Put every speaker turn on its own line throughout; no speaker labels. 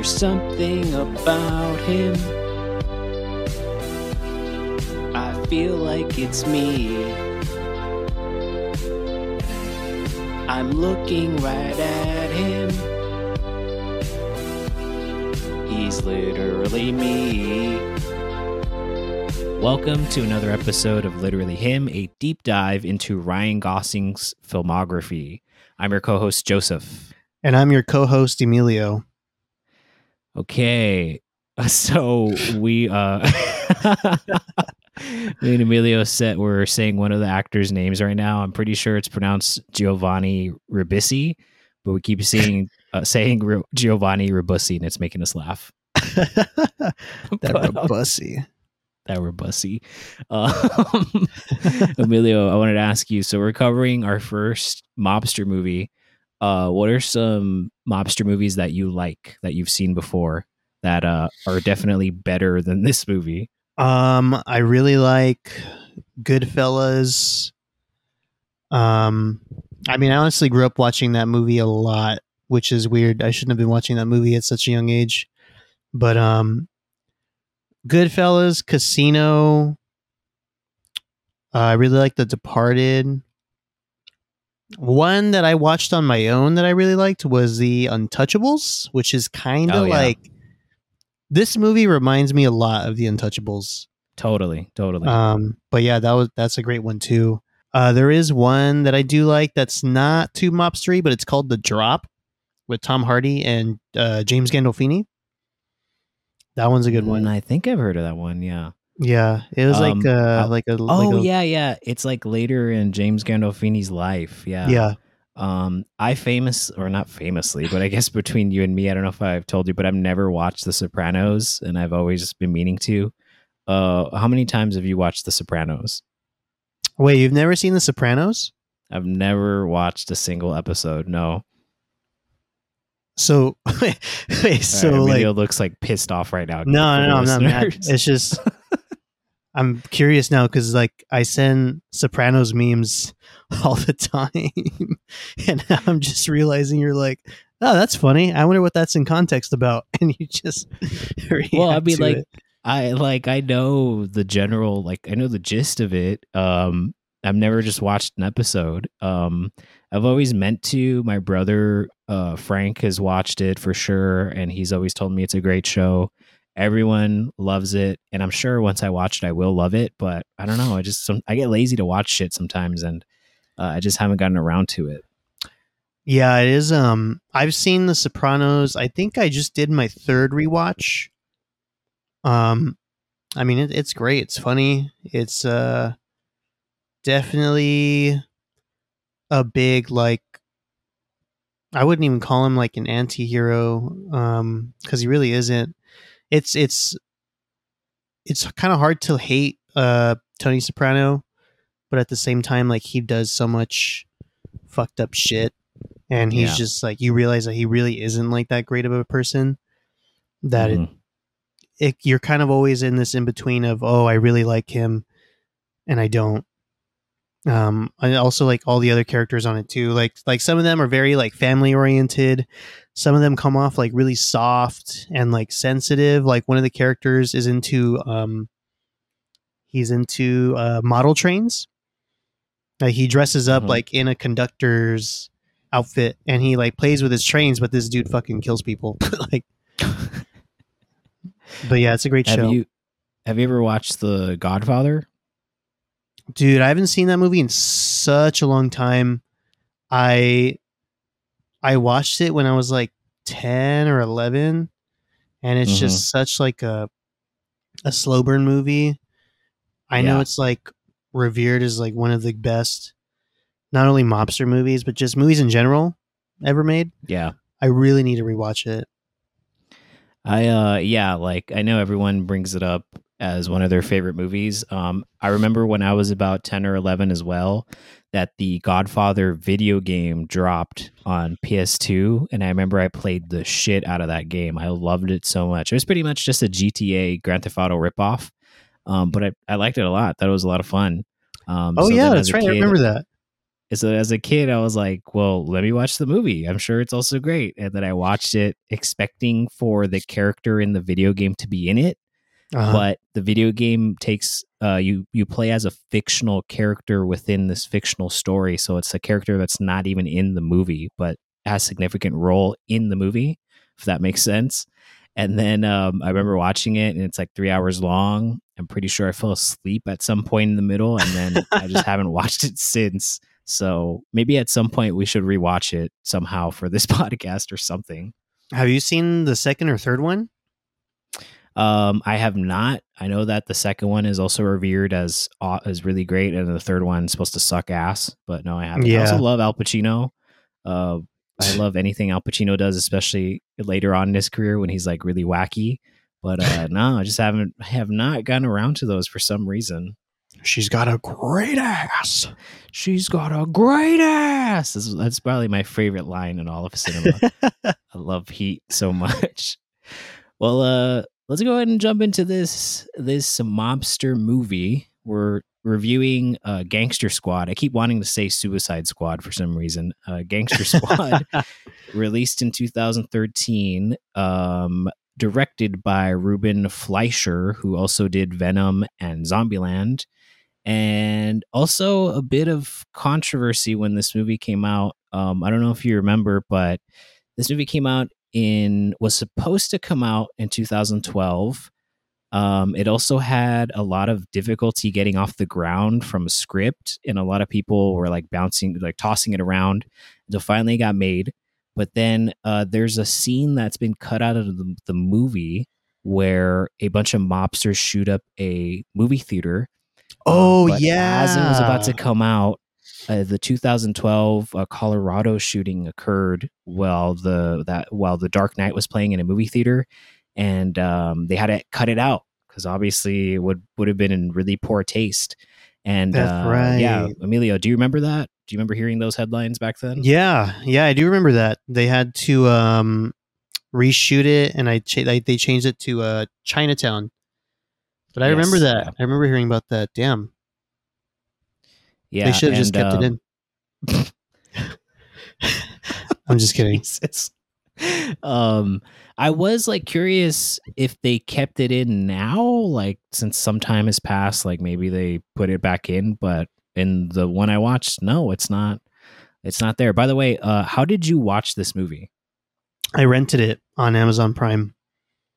There's something about him. I feel like it's me. I'm looking right at him. He's literally me. Welcome to another episode of Literally Him, a deep dive into Ryan Gosling's filmography. I'm your co host, Joseph.
And I'm your co host, Emilio.
Okay. So we uh me and Emilio said we're saying one of the actors' names right now. I'm pretty sure it's pronounced Giovanni Ribisi, but we keep seeing uh, saying R- Giovanni Ribisi and it's making us laugh.
that
um, that bussy. Um, Emilio, I wanted to ask you. So we're covering our first mobster movie. Uh, what are some mobster movies that you like that you've seen before that uh, are definitely better than this movie?
Um, I really like Goodfellas. Um, I mean, I honestly grew up watching that movie a lot, which is weird. I shouldn't have been watching that movie at such a young age. But um, Goodfellas, Casino. Uh, I really like The Departed. One that I watched on my own that I really liked was The Untouchables, which is kind of
Oh, yeah.
like this movie reminds me a lot of The Untouchables.
Totally, totally.
Um, but yeah, that was that's a great one too. Uh, there is one that I do like that's not too mobstery, but it's called The Drop with Tom Hardy and uh, James Gandolfini. That one's a good
Mm,
one.
I think I've heard of that one. Yeah.
Yeah, it was
Um,
like uh,
uh,
like a
Oh
like a,
yeah, yeah. It's like later in James Gandolfini's life. Yeah.
yeah
Um, I famous or not famously, but I guess between you and me, I don't know if I've told you, but I've never watched The Sopranos, and I've always been meaning to. Uh, how many times have you watched The Sopranos?
Wait, you've never seen The Sopranos?
I've never watched a single episode. No.
So, wait, so
right,
like
looks like pissed off right now.
no, no, no, I'm not mad. It's just I'm curious now because like I send Sopranos memes all the time, and I'm just realizing you're like, oh, that's funny. I wonder what that's in context about, and you just
well, I mean, like,
it.
I like I know the general, like I know the gist of it. Um, I've never just watched an episode. Um, I've always meant to. My brother, uh, Frank, has watched it for sure, and he's always told me it's a great show. Everyone loves it, and I'm sure once I watch it, I will love it. But I don't know. I just some, I get lazy to watch shit sometimes, and uh, I just haven't gotten around to it.
yeah, it is. Um, I've seen The Sopranos. I think I just did my third rewatch. Um, I mean, it, it's great. It's funny. It's uh, definitely a big like. I wouldn't even call him like an anti-hero um because he really isn't. It's it's it's kind of hard to hate uh Tony Soprano, but at the same time like he does so much fucked up shit and he's
Yeah.
just like you realize that he really isn't like that great of a person that it,
Mhm.
it you're kind of always in this in between of oh I really like him and I don't um I also like all the other characters on it too like like some of them are very like family oriented some of them come off like really soft and like sensitive. Like one of the characters is into um he's into uh model trains. Like he dresses up
Mhm.
like in a conductor's outfit and he like plays with his trains but this dude fucking kills people. Like but yeah it's a great
have
show.
you have you ever watched The Godfather?
Dude, I haven't seen that movie in such a long time. I I watched it when I was like 10 or 11 and it's
Mhm.
just such like a a slow burn movie. I know it's like revered as like one of the best not only mobster movies but just movies in general ever made.
Yeah.
I really need to rewatch it.
I uh yeah, like I know everyone brings it up as one of their favorite movies. Um I remember when I was about 10 or 11 as well that the Godfather video game dropped on PS2 and I remember I played the shit out of that game. I loved it so much. It was pretty much just a GTA Grand Theft Auto ripoff. Um but I, I liked it a lot. That was a lot of fun. Um
Oh
so
yeah, that's right. I remember that.
so as a kid, I was like, well, let me watch the movie. I'm sure it's also great. And then I watched it expecting for the character in the video game to be in it.
Uh-huh.
But the video game takes uh, you you play as a fictional character within this fictional story. So it's a character that's not even in the movie, but has significant role in the movie, if that makes sense. And then um, I remember watching it, and it's like three hours long. I'm pretty sure I fell asleep at some point in the middle, and then I just haven't watched it since. So maybe at some point we should rewatch it somehow for this podcast or something.
Have you seen the second or third one?
Um, I have not. I know that the second one is also revered as aw- as really great, and the third one's supposed to suck ass. But no, I haven't. Yeah. I also love Al Pacino. Uh, I love anything Al Pacino does, especially later on in his career when he's like really wacky. But uh, no, I just haven't. I have not gotten around to those for some reason.
She's got a great ass.
She's got a great ass. That's, that's probably my favorite line in all of cinema. I love Heat so much. Well, uh, let's go ahead and jump into this this mobster movie. We're reviewing uh, Gangster Squad. I keep wanting to say Suicide Squad for some reason. Uh, Gangster Squad, released in 2013, um, directed by Ruben Fleischer, who also did Venom and Zombieland. And also a bit of controversy when this movie came out. Um, I don't know if you remember, but this movie came out in was supposed to come out in 2012 um, it also had a lot of difficulty getting off the ground from a script and a lot of people were like bouncing like tossing it around until finally it got made. But then uh, there's a scene that's been cut out of the, the movie where a bunch of mobsters shoot up a movie theater. Um,
Oh
but
yeah.
as it was about to come out, uh, the 2012 uh, Colorado shooting occurred while the that while the Dark Knight was playing in a movie theater, and um, they had to cut it out because obviously it would would have been in really poor taste. And
That's
uh, yeah. Emilio, do you remember that? Do you remember hearing those headlines back then?
Yeah, yeah, I do remember that. They had to um reshoot it and I cha- like, they changed it to uh Chinatown. But I remember that. I remember hearing about that. Damn.
Yeah,
they should have just kept
um,
it in. I'm just kidding.
Jesus. Um, I was like curious if they kept it in now, like since some time has passed, like maybe they put it back in, but in the one I watched, no, it's not. It's not there. By the way, uh, how did you watch this movie?
I rented it on Amazon Prime.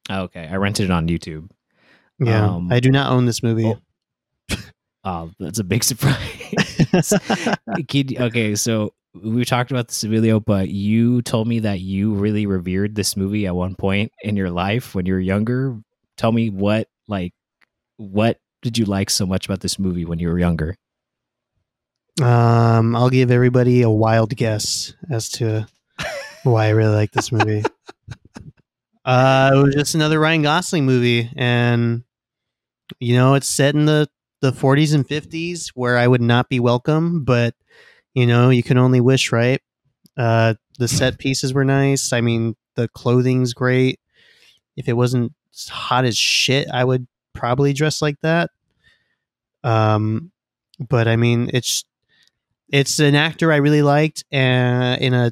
Oh, okay, I rented it on YouTube.
Yeah.
Um,
I do not own this movie.
oh. Oh, that's a big surprise. Kid, okay, so we talked about this Emilio, but you told me that you really revered this movie at one point in your life when you were younger. Tell me what like what did you like so much about this movie when you were younger?
Um, I'll give everybody a wild guess as to why I really like this movie. uh, it was just another Ryan Gosling movie, and you know, it's set in the the 40s and 50s where I would not be welcome, but you know, you can only wish, right? Uh, the set pieces were nice. I mean, the clothing's great. If it wasn't hot as shit, I would probably dress like that. Um, but I mean, it's it's an actor I really liked, and in a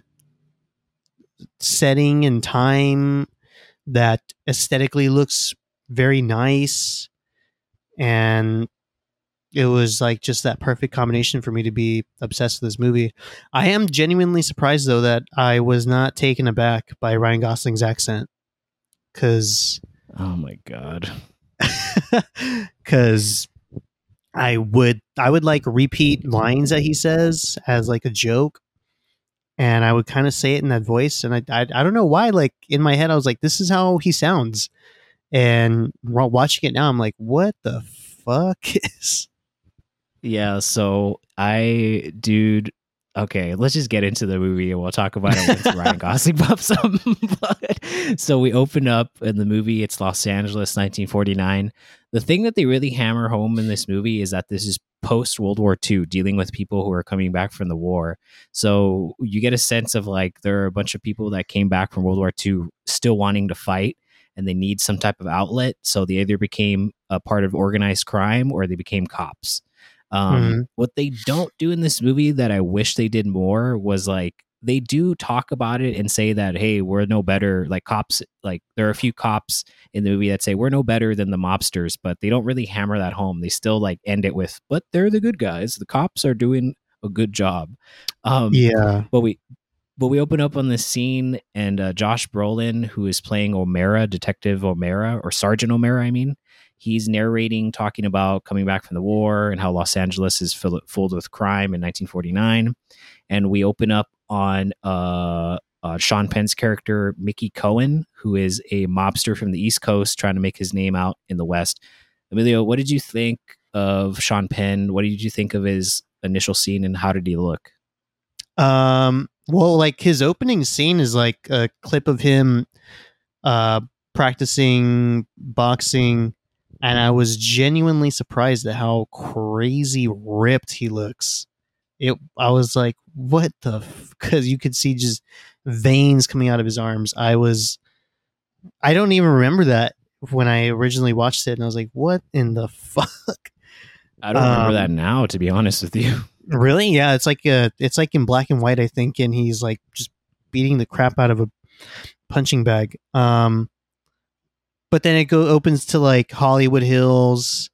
setting and time that aesthetically looks very nice, and it was like just that perfect combination for me to be obsessed with this movie. I am genuinely surprised though that I was not taken aback by Ryan Gosling's accent, because
Oh my god.
because I would I would like repeat lines that he says as like a joke, and I would kind of say it in that voice, and I, I I don't know why like in my head I was like this is how he sounds, and while watching it now I'm like what the fuck is
Yeah, so I dude okay, let's just get into the movie and we'll talk about it once Ryan Gosling pops up. but, so we open up in the movie, it's Los Angeles, 1949. The thing that they really hammer home in this movie is that this is post World War II, dealing with people who are coming back from the war. So you get a sense of like there are a bunch of people that came back from World War II still wanting to fight and they need some type of outlet. So they either became a part of organized crime or they became cops. Um,
Mhm.
What they don't do in this movie that I wish they did more was like they do talk about it and say that hey, we're no better. Like cops, like there are a few cops in the movie that say we're no better than the mobsters, but they don't really hammer that home. They still like end it with, but they're the good guys. The cops are doing a good job. Um,
yeah.
but we but we open up on this scene and uh, josh brolin who is playing o'mara detective o'mara or sergeant o'mara i mean he's narrating talking about coming back from the war and how los angeles is fill- filled with crime in 1949 and we open up on uh, uh, sean penn's character mickey cohen who is a mobster from the east coast trying to make his name out in the west. Emilio what did you think of sean penn? What did you think of his initial scene and how did he look?
Um, well, like his opening scene is like a clip of him uh practicing boxing and I was genuinely surprised at how crazy ripped he looks. It I was like, what the cuz you could see just veins coming out of his arms. I was I don't even remember that when I originally watched it and I was like, what in the fuck?
i don't remember
Um,
that now to be honest with you
Really? Yeah, it's like uh it's like in black and white, I think, and he's like just beating the crap out of a punching bag. Um but then it go opens to like Hollywood Hills,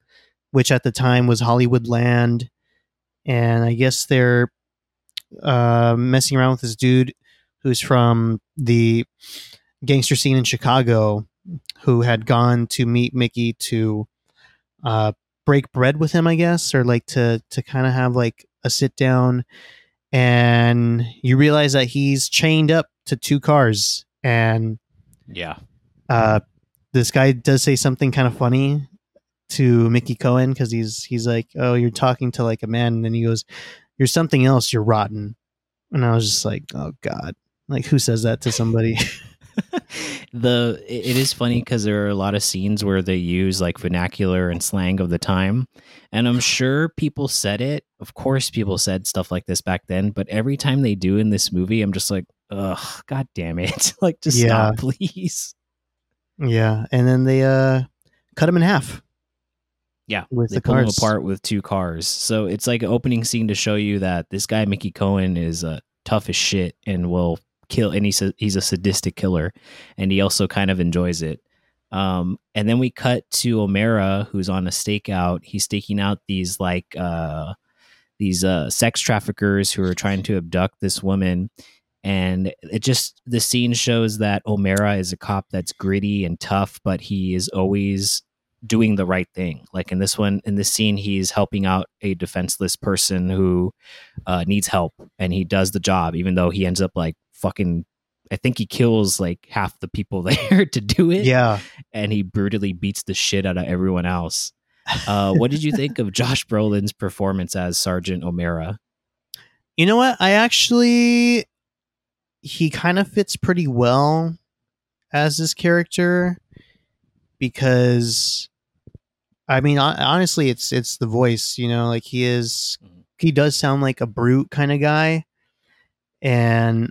which at the time was Hollywood Land, and I guess they're uh messing around with this dude who's from the gangster scene in Chicago who had gone to meet Mickey to uh break bread with him, I guess, or like to to kind of have like a sit down. And you realize that he's chained up to two cars and
yeah.
uh this guy does say something kind of funny to Mickey Cohen because he's he's like, Oh, you're talking to like a man and then he goes, You're something else, you're rotten. And I was just like, Oh God. Like who says that to somebody?
the it is funny because there are a lot of scenes where they use like vernacular and slang of the time and i'm sure people said it of course people said stuff like this back then but every time they do in this movie i'm just like ugh god damn it like just
Yeah.
stop please
yeah. And then they uh cut him in half.
yeah
With
they
the cars.
apart with two cars so it's like an opening scene to show you that this guy mickey cohen is uh, tough as shit and will kill and he's a, he's a sadistic killer and he also kind of enjoys it um, and then we cut to O'Mara, who's on a stakeout. He's staking out these like uh, these uh, sex traffickers who are trying to abduct this woman. And it just the scene shows that O'Mara is a cop that's gritty and tough, but he is always doing the right thing. Like in this one, in this scene, he's helping out a defenseless person who uh, needs help, and he does the job, even though he ends up like fucking. I think he kills like half the people there to do it
Yeah.
and he brutally beats the shit out of everyone else. Uh, what did you think of Josh Brolin's performance as Sergeant O'Mara?
You know what? I actually he kind of fits pretty well as this character because I mean honestly it's it's the voice, you know, like he is
Mhm.
he does sound like a brute kind of guy and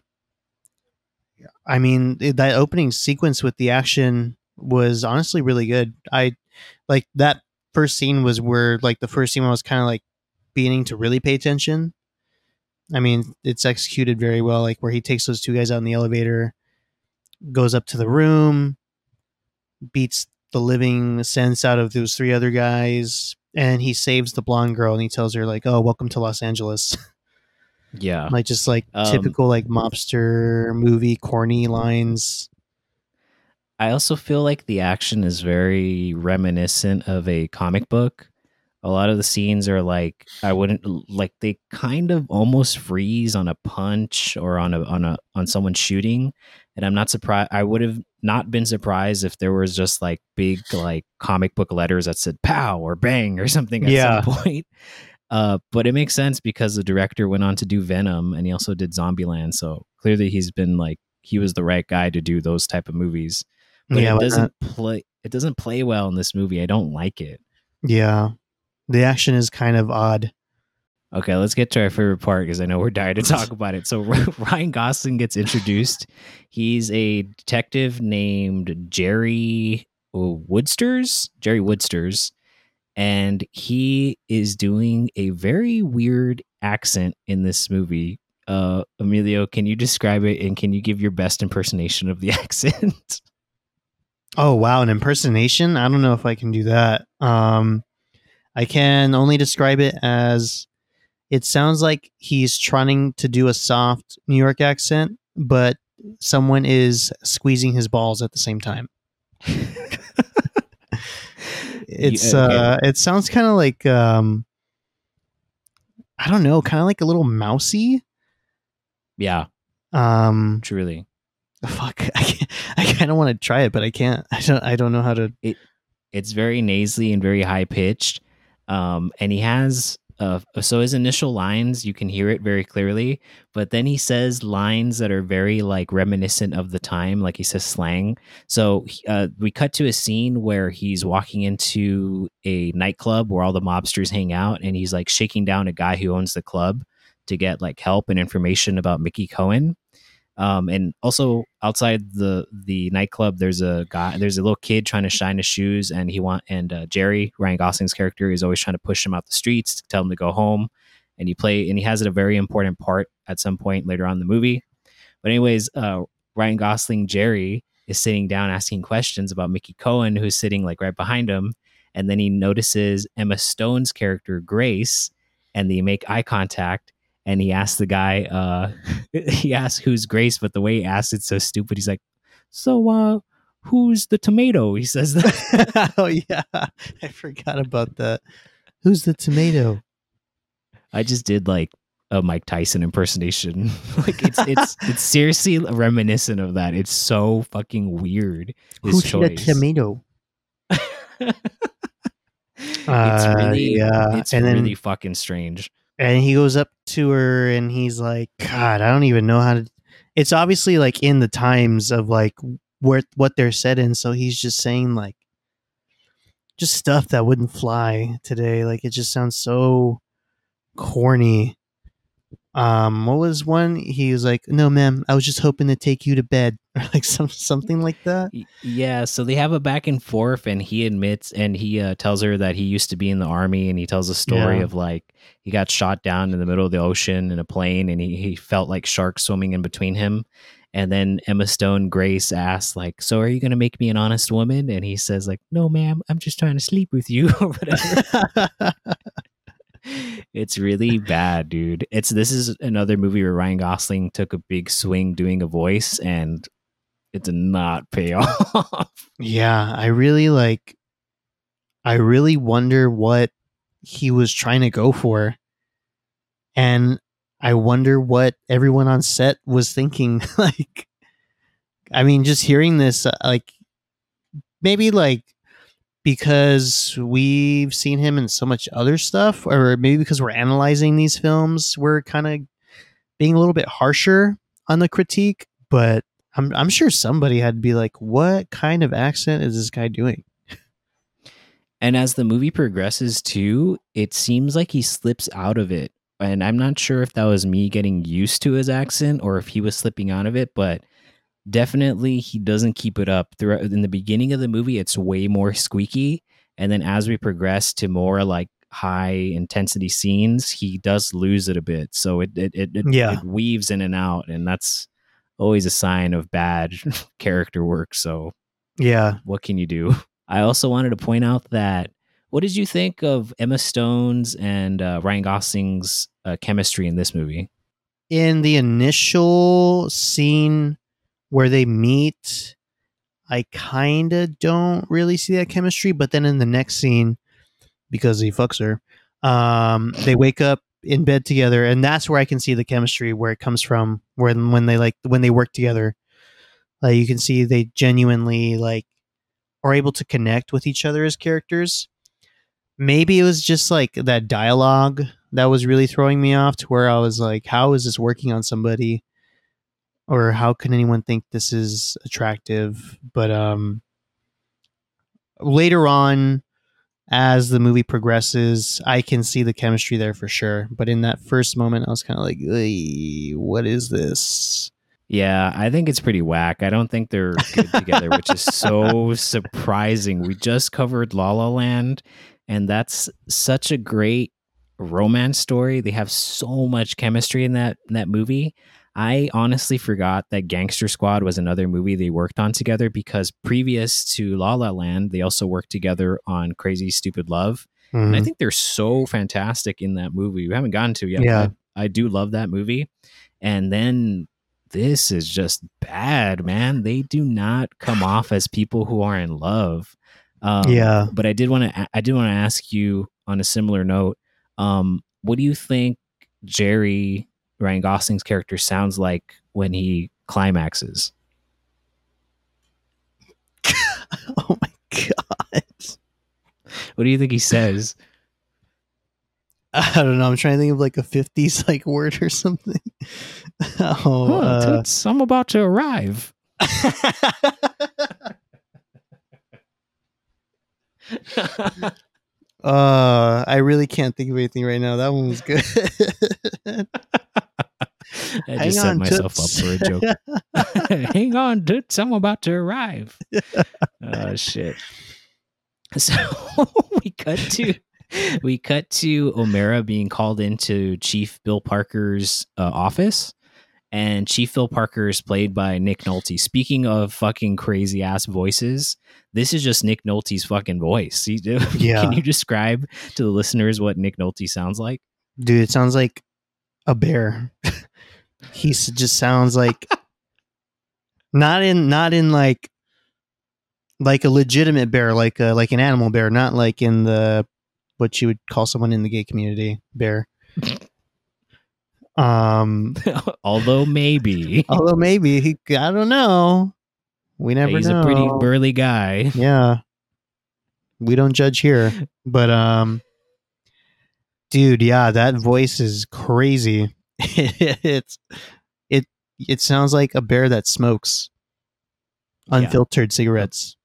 I mean that opening sequence with the action was honestly really good. I like that first scene was where like the first scene I was kind of like beginning to really pay attention. I mean, it's executed very well. Like where he takes those two guys out in the elevator, goes up to the room, beats the living sense out of those three other guys, and he saves the blonde girl and he tells her like, "Oh, welcome to Los Angeles."
Yeah.
like just like
Um,
typical like mobster movie corny lines.
I also feel like the action is very reminiscent of a comic book. A lot of the scenes are like I wouldn't like they kind of almost freeze on a punch or on a on a on someone shooting, and I'm not surprised. I would have not been surprised if there was just like big like comic book letters that said "pow" or "bang" or something at
Yeah.
some point. Uh, but it makes sense because the director went on to do Venom and he also did Zombieland, so clearly he's been like he was the right guy to do those type of movies but
yeah,
it doesn't
not?
play it doesn't play well in this movie i don't like it
yeah. The action is kind of odd.
okay let's get to our favorite part because i know we're dying to talk about it so ryan gosling gets introduced he's a detective named jerry Wooters jerry Wooters and he is doing a very weird accent in this movie. Uh, Emilio, can you describe it and can you give your best impersonation of the accent?
Oh wow, an impersonation? I don't know if I can do that. Um I can only describe it as it sounds like he's trying to do a soft New York accent, but someone is squeezing his balls at the same time. it's
Yeah,
uh it sounds kind of like um I don't know, kind of like a little mousy.
yeah,
Um
truly.
fuck, I can't, I kind of want to try it, but I can't. I don't I don't know how to
It's very nasally and very high pitched. Um, and he has uh, so his initial lines you can hear it very clearly, but then he says lines that are very like reminiscent of the time, like he says slang. So uh, we cut to a scene where he's walking into a nightclub where all the mobsters hang out, and he's like shaking down a guy who owns the club to get like help and information about Mickey Cohen. Um, and also outside the the nightclub, there's a guy, there's a little kid trying to shine his shoes, and he want and uh, Jerry Ryan Gosling's character is always trying to push him out the streets to tell him to go home, and he play and he has it a very important part at some point later on in the movie. But anyways, uh, Ryan Gosling Jerry is sitting down asking questions about Mickey Cohen, who's sitting like right behind him, and then he notices Emma Stone's character Grace, and they make eye contact and he asks the guy uh he asks who's grace but the way he asks it's so stupid he's like so uh who's the tomato? He says that.
Oh yeah, I forgot about that. Who's the tomato?
i just did like a mike tyson impersonation. Like it's it's it's seriously reminiscent of that. It's so fucking weird
Who's
choice.
the tomato?
it's
Uh,
really
yeah,
it's
and then-
really fucking strange
And he goes up to her and he's like, God, I don't even know how to. It's obviously like in the times of like where what they're said in. So he's just saying like just stuff that wouldn't fly today. Like it just sounds so corny. Um, what was one? He was like, "No, ma'am, I was just hoping to take you to bed," or like some something like that.
Yeah, so they have a back and forth, and he admits and he uh, tells her that he used to be in the army, and he tells a story
Yeah.
of like he got shot down in the middle of the ocean in a plane, and he, he felt like sharks swimming in between him. And then Emma Stone Grace asks, like, "So are you going to make me an honest woman?" And he says, like, "No, ma'am, I'm just trying to sleep with you or whatever." it's really bad, dude. It's this is another movie where Ryan Gosling took a big swing doing a voice, and it did not pay off.
Yeah, I really like I really wonder what he was trying to go for. And I wonder what everyone on set was thinking like I mean just hearing this uh, like maybe like because we've seen him in so much other stuff or maybe because we're analyzing these films we're kind of being a little bit harsher on the critique, but I'm I'm sure somebody had to be like, "What kind of accent is this guy doing?"
And as the movie progresses too, it seems like he slips out of it. And I'm not sure if that was me getting used to his accent or if he was slipping out of it, but definitely he doesn't keep it up. Throughout in the beginning of the movie, it's way more squeaky. And then as we progress to more like high intensity scenes, he does lose it a bit. So it it, it, it,
Yeah.
it weaves in and out, and that's always a sign of bad character work. So
Yeah,
what can you do? I also wanted to point out that what did you think of Emma Stone's and uh, Ryan Gosling's uh, chemistry in this movie?
in the initial scene where they meet, I kind of don't really see that chemistry. But then in the next scene, because he fucks her, um, they wake up in bed together, and that's where I can see the chemistry where it comes from. Where when they like when they work together, like you can see they genuinely like are able to connect with each other as characters. Maybe it was just like that dialogue that was really throwing me off to where I was like, how is this working on somebody? Or how can anyone think this is attractive? But um later on as the movie progresses, I can see the chemistry there for sure. But in that first moment I was kind of like, what is this?
Yeah, I think it's pretty whack. I don't think they're good together, which is so surprising. We just covered La La Land, and that's such a great romance story. They have so much chemistry in that in that movie. I honestly forgot that Gangster Squad was another movie they worked on together because previous to La La Land, they also worked together on Crazy Stupid Love. And I
Mhm.
think they're so fantastic in that movie. We haven't gotten to it yet.
Yeah.
but I do love that movie. And then this is just bad, man. They do not come off as people who are in love. Um,
Yeah.
But I did want to. I did want to ask you on a similar note. Um, what do you think Jerry Ryan Gosling's character sounds like when he climaxes?
oh my god.
What do you think he says?
I don't know. I'm trying to think of like a 50s like word or something. oh,
Oh,
uh,
toots, I'm about to arrive.
uh, I really can't think of anything right now. That one was good.
I
Hang
just set
on,
myself
toots.
up for a joke. Hang on, toots, I'm about to arrive. Oh shit. So we cut to we cut to O'Mara being called into Chief Bill Parker's uh, office. And Chief Phil Parker is played by Nick Nolte. Speaking of fucking crazy ass voices, this is just Nick Nolte's fucking voice. He-
Yeah.
Can you describe to the listeners what Nick Nolte sounds like?
Dude, it sounds like a bear. he just sounds like not in not in like like a legitimate bear, like a, like an animal bear, not like in the what you would call someone in the gay community bear. Um,
Although maybe
although maybe he, I don't know. We never
he's
know.
a pretty burly guy.
Yeah. We don't judge here. But um dude, yeah, that voice is crazy. it's it it sounds like a bear that smokes
Yeah.
unfiltered cigarettes.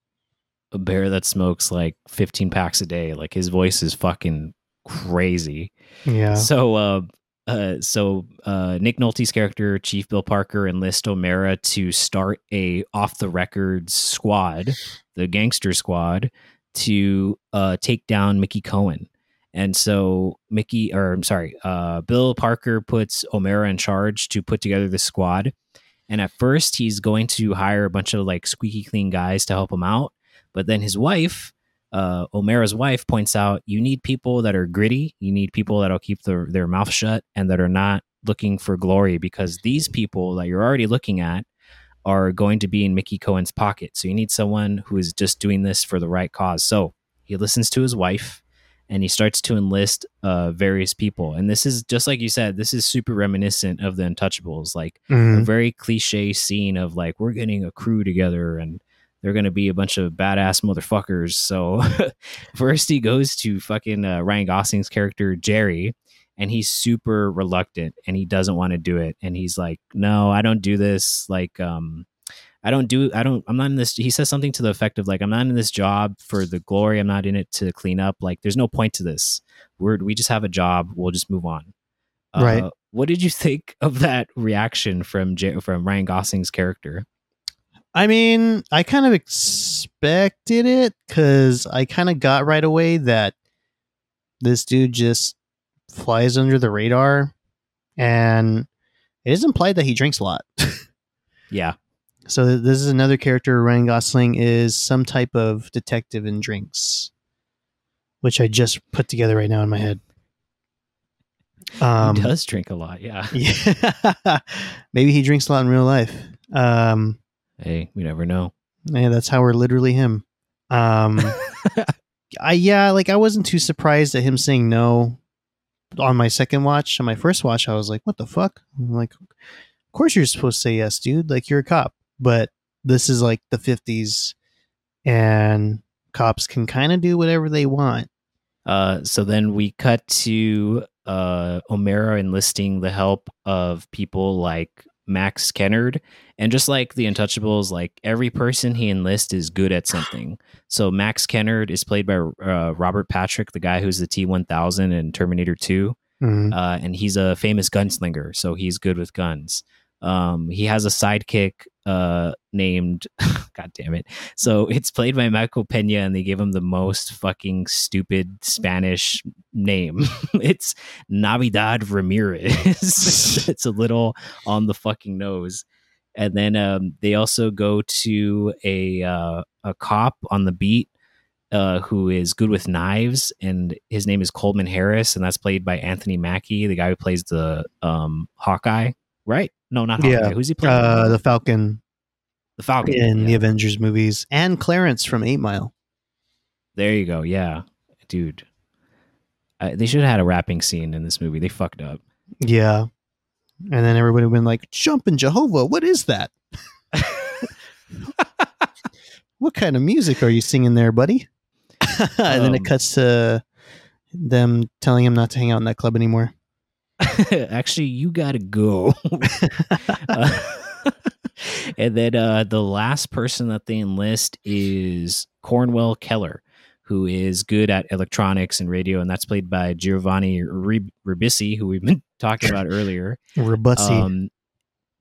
A bear that smokes like 15 packs a day. Like his voice is fucking crazy.
Yeah.
So, uh, uh, so uh, Nick Nolte's character, Chief Bill Parker, enlists O'Mara to start a off the record squad, the Gangster Squad, to uh, take down Mickey Cohen. And so Mickey, or I'm sorry, uh, Bill Parker puts O'Mara in charge to put together the squad. And at first, he's going to hire a bunch of like squeaky clean guys to help him out. But then his wife, uh, O'Mara's wife points out you need people that are gritty. You need people that'll keep their, their mouth shut and that are not looking for glory because these people that you're already looking at are going to be in Mickey Cohen's pocket. So you need someone who is just doing this for the right cause. So he listens to his wife and he starts to enlist uh, various people. And this is just like you said, this is super reminiscent of the Untouchables, like a
Mhm.
very cliche scene of like we're getting a crew together and they're going to be a bunch of badass motherfuckers. So first he goes to fucking uh, Ryan Gosling's character Jerry and he's super reluctant and he doesn't want to do it and he's like no, I don't do this like um I don't do I don't I'm not in this he says something to the effect of like I'm not in this job for the glory. I'm not in it to clean up. Like there's no point to this. We're we just have a job. We'll just move on.
Right.
Uh, what did you think of that reaction from J- from Ryan Gosling's character?
I mean, I kind of expected it cuz I kind of got right away that this dude just flies under the radar and it is implied that he drinks a lot.
Yeah.
So this is another character. Ryan Gosling is some type of detective in drinks, which I just put together right now in my head. Um,
he does drink a lot. Yeah.
yeah, maybe he drinks a lot in real life. Um,
Hey, we never know.
yeah, that's how we're literally him. Um, I yeah, like I wasn't too surprised at him saying no on my second watch. On my first watch, I was like, "What the fuck?" I'm like, "Of course you're supposed to say yes, dude. Like you're a cop." But this is like the '50s, and cops can kind of do whatever they want.
Uh, so then we cut to uh, O'Mara enlisting the help of people like Max Kennard. And just like the Untouchables, like every person he enlists is good at something. So Max Kennard is played by uh, Robert Patrick, the guy who's the T 1000 in Terminator 2.
Mhm.
Uh, and he's a famous gunslinger. So he's good with guns. Um, he has a sidekick uh, named God damn it. So it's played by Michael Pena, and they gave him the most fucking stupid Spanish name. it's Navidad Ramirez. it's a little on the fucking nose. And then um, they also go to a uh, a cop on the beat uh, who is good with knives, and his name is Coleman Harris, and that's played by Anthony Mackie, the guy who plays the um, Hawkeye. Right? No, not Hawkeye.
Yeah.
Who's he playing?
Uh, the Falcon
the Falcon
in the Avengers movies, and Clarence from Eight Mile.
There you go. Yeah, dude. Uh, they should have had a rapping scene in this movie. They fucked up.
Yeah. And then everybody would have been like, "Jumping Jehovah, what is that? what kind of music are you singing there, buddy? and then it
Um,
cuts to them telling him not to hang out in that club anymore.
Actually, you gotta go. Uh, and then uh, the last person that they enlist is Conwell Keeler, who is good at electronics and radio, and that's played by Giovanni Rib- Ribisi, who we've been talking about earlier.
Robussi.
Um,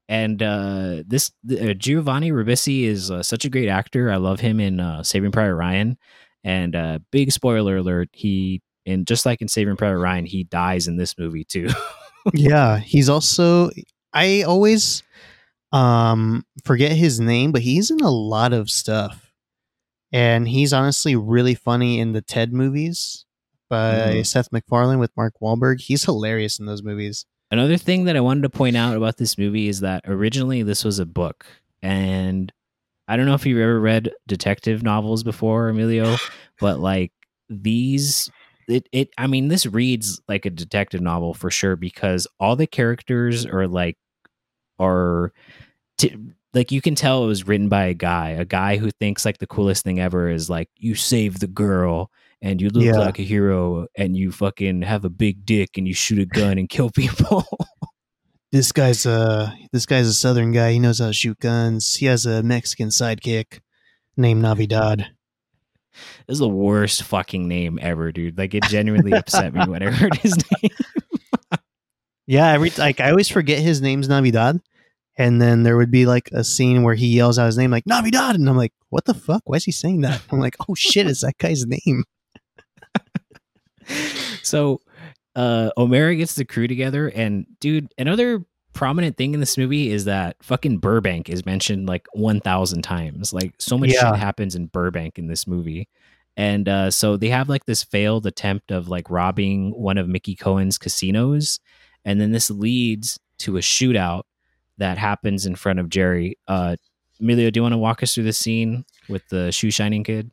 and uh, this uh, Giovanni Ribisi is uh, such a great actor. I love him in uh, Saving Private Ryan. And uh, big spoiler alert: he and just like in Saving Private Ryan, he dies in this movie too.
yeah, he's also I always um forget his name, but he's in a lot of stuff. And he's honestly really funny in the Ted movies by
Mhm.
Seth MacFarlane with Mark Wahlberg. He's hilarious in those movies.
Another thing that I wanted to point out about this movie is that originally this was a book, and I don't know if you've ever read detective novels before, Emilio, but like these, it, it, I mean, this reads like a detective novel for sure because all the characters are like, are, t- like you can tell it was written by a guy, a guy who thinks like the coolest thing ever is like you save the girl and you look
Yeah.
like a hero and you fucking have a big dick and you shoot a gun and kill people.
This guy's a this guy's a southern guy. He knows how to shoot guns. He has a Mexican sidekick named Navidad.
This is the worst fucking name ever, dude. Like it genuinely upset me when I heard his name.
Yeah, every like I always forget his name's Navidad, and then there would be like a scene where he yells out his name like Navidad, and I'm like, what the fuck? Why is he saying that? I'm like, oh shit, is that guy's name.
so uh O'Mara gets the crew together and dude, another prominent thing in this movie is that fucking Burbank is mentioned like 1000 times. Like so much
Yeah.
shit happens in Burbank in this movie. And uh so they have like this failed attempt of like robbing one of Mickey Cohen's casinos and then this leads to a shootout that happens in front of Jerry. Uh Emilio, do you want to walk us through the scene with the shoe shining kid?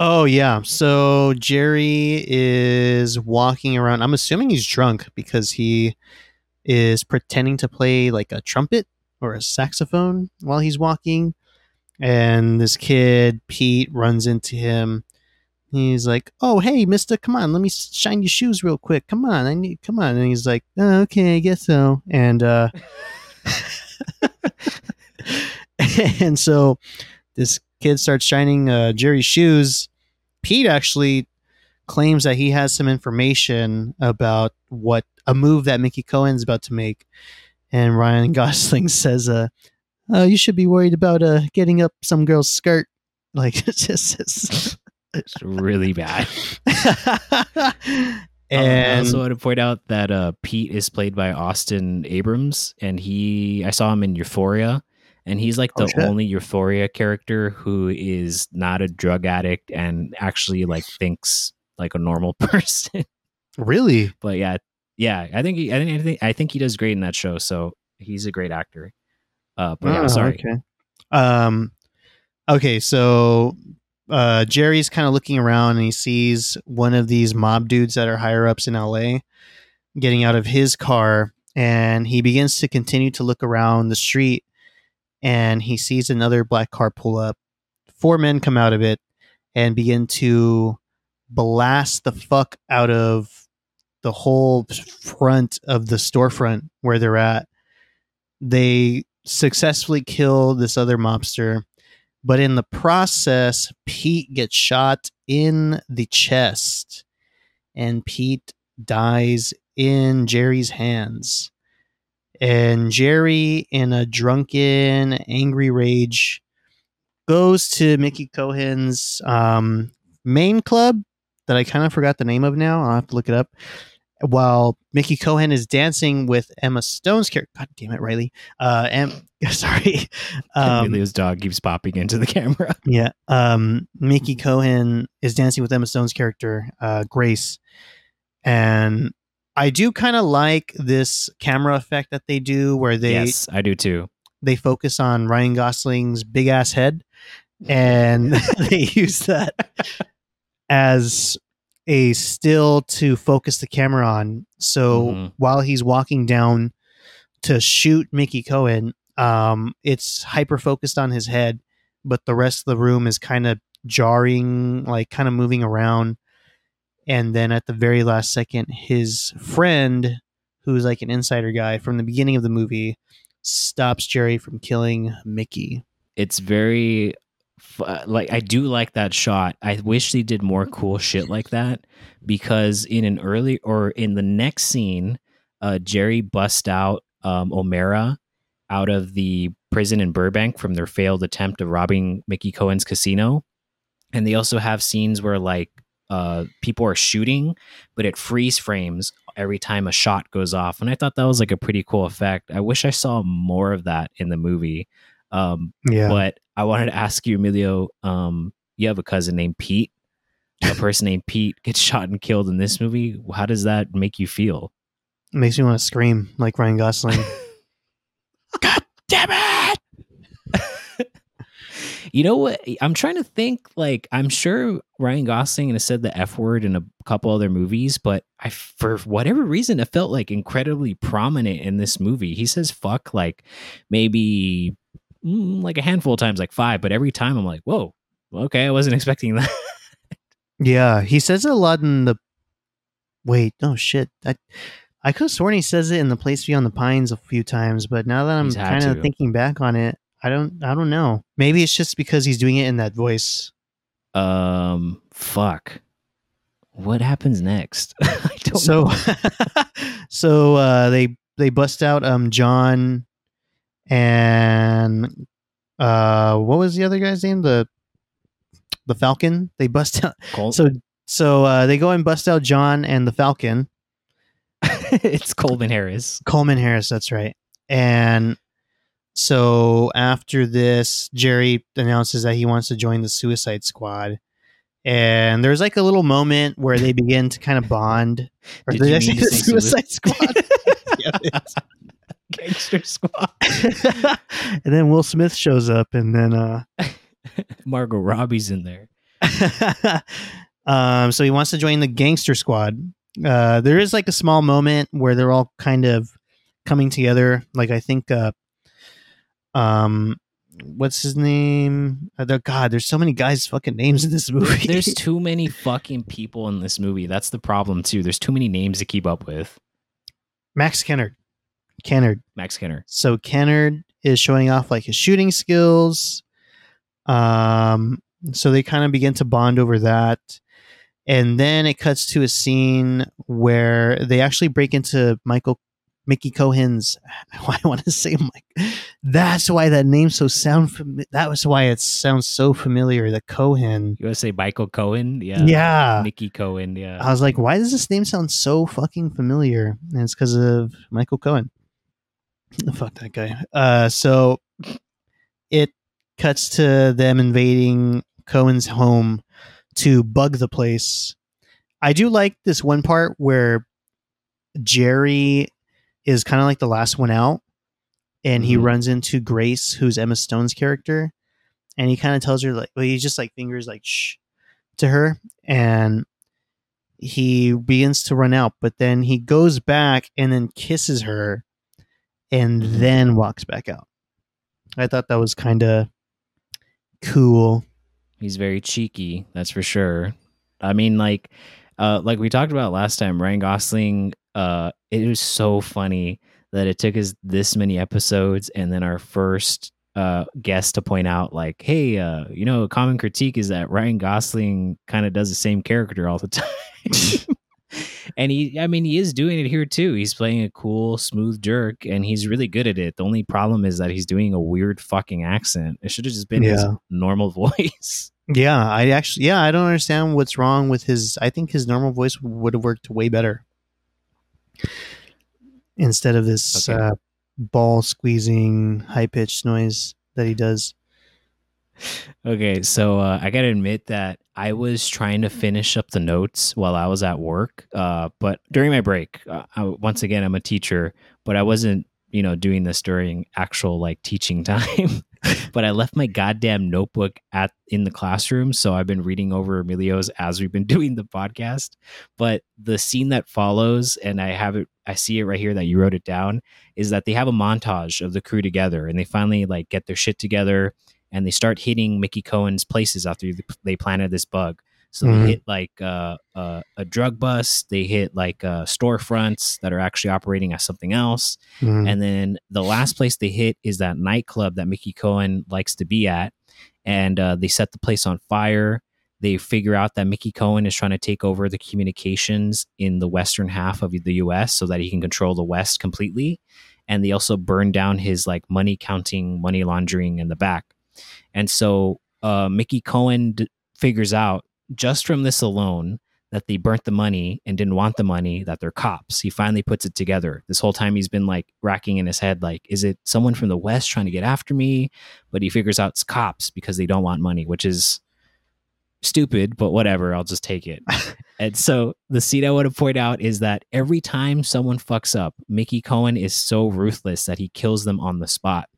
Oh yeah, so Jerry is walking around. I'm assuming he's drunk because he is pretending to play like a trumpet or a saxophone while he's walking, and this kid Pete runs into him. He's like, "Oh, hey, Mister, come on, let me shine your shoes real quick. Come on, I need, come on." And he's like, oh, "Okay, I guess so." And uh, and so this kid starts shining uh, Jerry's shoes. Pete actually claims that he has some information about what a move that Mickey Cohen's about to make, and Ryan Gosling says, "Uh, uh you should be worried about uh getting up some girl's skirt." Like it's just. It's
It's really bad. Um, I
and
also want to point out that uh, Pete is played by Austin Abrams, and he I saw him in Euphoria, and he's like
Oh,
the
shit.
only Euphoria character who is not a drug addict and actually like thinks like a normal person.
really,
but yeah, yeah, I think he, I think I think I think he does great in that show. So he's a great actor. Uh, but yeah,
Oh,
sorry.
Okay. Um. Okay, so uh, Jerry's kind of looking around and he sees one of these mob dudes that are higher ups in LA getting out of his car, and he begins to continue to look around the street, and he sees another black car pull up. Four men come out of it and begin to blast the fuck out of the whole front of the storefront where they're at. They successfully kill this other mobster, but in the process, Pete gets shot in the chest, and Pete dies in Jerry's hands. And Jerry, in a drunken, angry rage, goes to Mickey Cohen's um, main club that I kind of forgot the name of now. I'll have to look it up. While Mickey Cohen is dancing with Emma Stone's character. God damn it, Riley. Uh, em- sorry. Um,
Emilio's dog keeps popping into the camera.
yeah. Um, Mickey Cohen is dancing with Emma Stone's character, uh, Grace. And I do kind of like this camera effect that they do where they
yes, I do too.
they focus on Ryan Gosling's big ass head and they use that as a still to focus the camera on. So
Mhm.
while he's walking down to shoot Mickey Cohen, um, it's hyper focused on his head, but the rest of the room is kind of jarring, like kind of moving around. And then at the very last second, his friend, who's like an insider guy from the beginning of the movie, stops Jerry from killing Mickey.
It's very like I do like that shot. I wish they did more cool shit like that because in an early or in the next scene, uh, Jerry busts out um, O'Mara out of the prison in Burbank from their failed attempt of robbing Mickey Cohen's casino, and they also have scenes where like uh, people are shooting, but it freeze frames every time a shot goes off, and I thought that was like a pretty cool effect. I wish I saw more of that in the movie. Um,
Yeah.
but I wanted to ask you, Emilio. Um, you have a cousin named Pete. A person named Pete gets shot and killed in this movie. How does that make you feel?
It makes me want to scream like Ryan Gosling. God damn it!
You know what? I'm trying to think. Like, I'm sure Ryan Gosling has said the F word in a couple other movies, but I, for whatever reason, it felt like incredibly prominent in this movie. He says "fuck" like maybe like a handful of times, like five, but every time I'm like, whoa, okay, I wasn't expecting that.
Yeah, he says it a lot in the. Wait, no shit. I I could have sworn he says it in the Place Beyond the Pines a few times, but now that I'm kind of thinking back on it, I don't I don't know. Maybe it's just because he's doing it in that voice.
um, fuck. What happens next? I don't
So
know.
so uh, they they bust out um John and uh what was the other guy's name the the Falcon they bust out
Col-
so so uh, they go and bust out John and the Falcon
it's Coleman Harris.
Coleman Harris, that's right. And so after this, Jerry announces that he wants to join the Suicide Squad. And there's like a little moment where they begin to kind of bond. Or
Did
did
you mean to say
Suicide
sui-
Squad? Yeah,
Gangster Squad.
and then Will Smith shows up, and then uh,
Margot Robbie's in there.
um, so he wants to join the Gangster Squad. Uh, there is like a small moment where they're all kind of coming together. Like I think, uh, um, what's his name? Uh, the- God, there's so many guys' fucking names in this movie.
There's too many fucking people in this movie. That's the problem too. There's too many names to keep up with.
Max Kennard. Kennard.
Max Kennard.
So Kennard is showing off like his shooting skills. Um, so they kind of begin to bond over that. And then it cuts to a scene where they actually break into Michael Mickey Cohen's. I want to say Mike. That's why that name so sound. Fami- that was why it sounds so familiar. The Cohen.
You want to say Michael Cohen? Yeah.
Yeah.
Mickey Cohen. Yeah.
I was like, why does this name sound so fucking familiar? And it's because of Michael Cohen. Fuck that guy. Uh, so it cuts to them invading Cohen's home to bug the place. I do like this one part where Jerry is kind of like the last one out and he
Mhm.
runs into Grace, who's Emma Stone's character, and he kind of tells her like, well, he just like fingers like shh to her, and he begins to run out, but then he goes back and then kisses her, and then walks back out. I thought that was kind of cool.
He's very cheeky, that's for sure. I mean, like, uh, like we talked about last time, Ryan Gosling. Uh, it was so funny that it took us this many episodes, and then our first uh guest to point out, like, hey, uh, you know, a common critique is that Ryan Gosling kind of does the same character all the time. And he, I mean, he is doing it here too. He's playing a cool, smooth jerk, and he's really good at it. The only problem is that he's doing a weird fucking accent. It should have just been his normal voice.
Yeah, I actually, yeah, I don't understand what's wrong with his. I think his normal voice would have worked way better instead of this
Okay.
uh, ball squeezing, high pitched noise that he does.
Okay, so uh, I gotta admit that I was trying to finish up the notes while I was at work, uh, but during my break, uh, I, once again, I'm a teacher, but I wasn't, you know, doing this during actual like teaching time. but I left my goddamn notebook at in the classroom, so I've been reading over Emilio's as we've been doing the podcast. But the scene that follows, and I have it, I see it right here that you wrote it down, is that they have a montage of the crew together, and they finally like get their shit together and they start hitting Mickey Cohen's places after they planted this bug. So
Mhm.
they hit like uh, uh, a drug bust, they hit like uh, storefronts that are actually operating as something else,
Mhm.
and then the last place they hit is that nightclub that Mickey Cohen likes to be at, and uh, they set the place on fire. They figure out that Mickey Cohen is trying to take over the communications in the western half of the U.S. so that he can control the West completely, and they also burn down his like money counting, money laundering in the back. And so uh, Mickey Cohen d- figures out just from this alone that they burnt the money and didn't want the money, that they're cops. He finally puts it together. This whole time he's been like racking in his head, like, is it someone from the West trying to get after me? But he figures out it's cops because they don't want money, which is stupid, but whatever. I'll just take it. and so the scene I want to point out is that every time someone fucks up, Mickey Cohen is so ruthless that he kills them on the spot.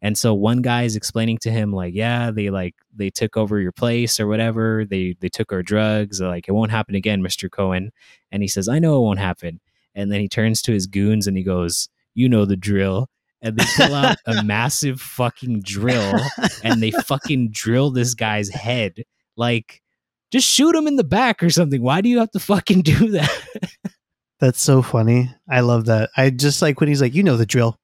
And so one guy is explaining to him like, yeah, they like they took over your place or whatever. They they took our drugs. They're like it won't happen again, Mr. Cohen. And he says, I know it won't happen. And then he turns to his goons and he goes, you know the drill. And they pull out a massive fucking drill and they fucking drill this guy's head. Like, just shoot him in the back or something. Why do you have to fucking do that?
That's so funny. I love that. I just like when he's like, you know the drill.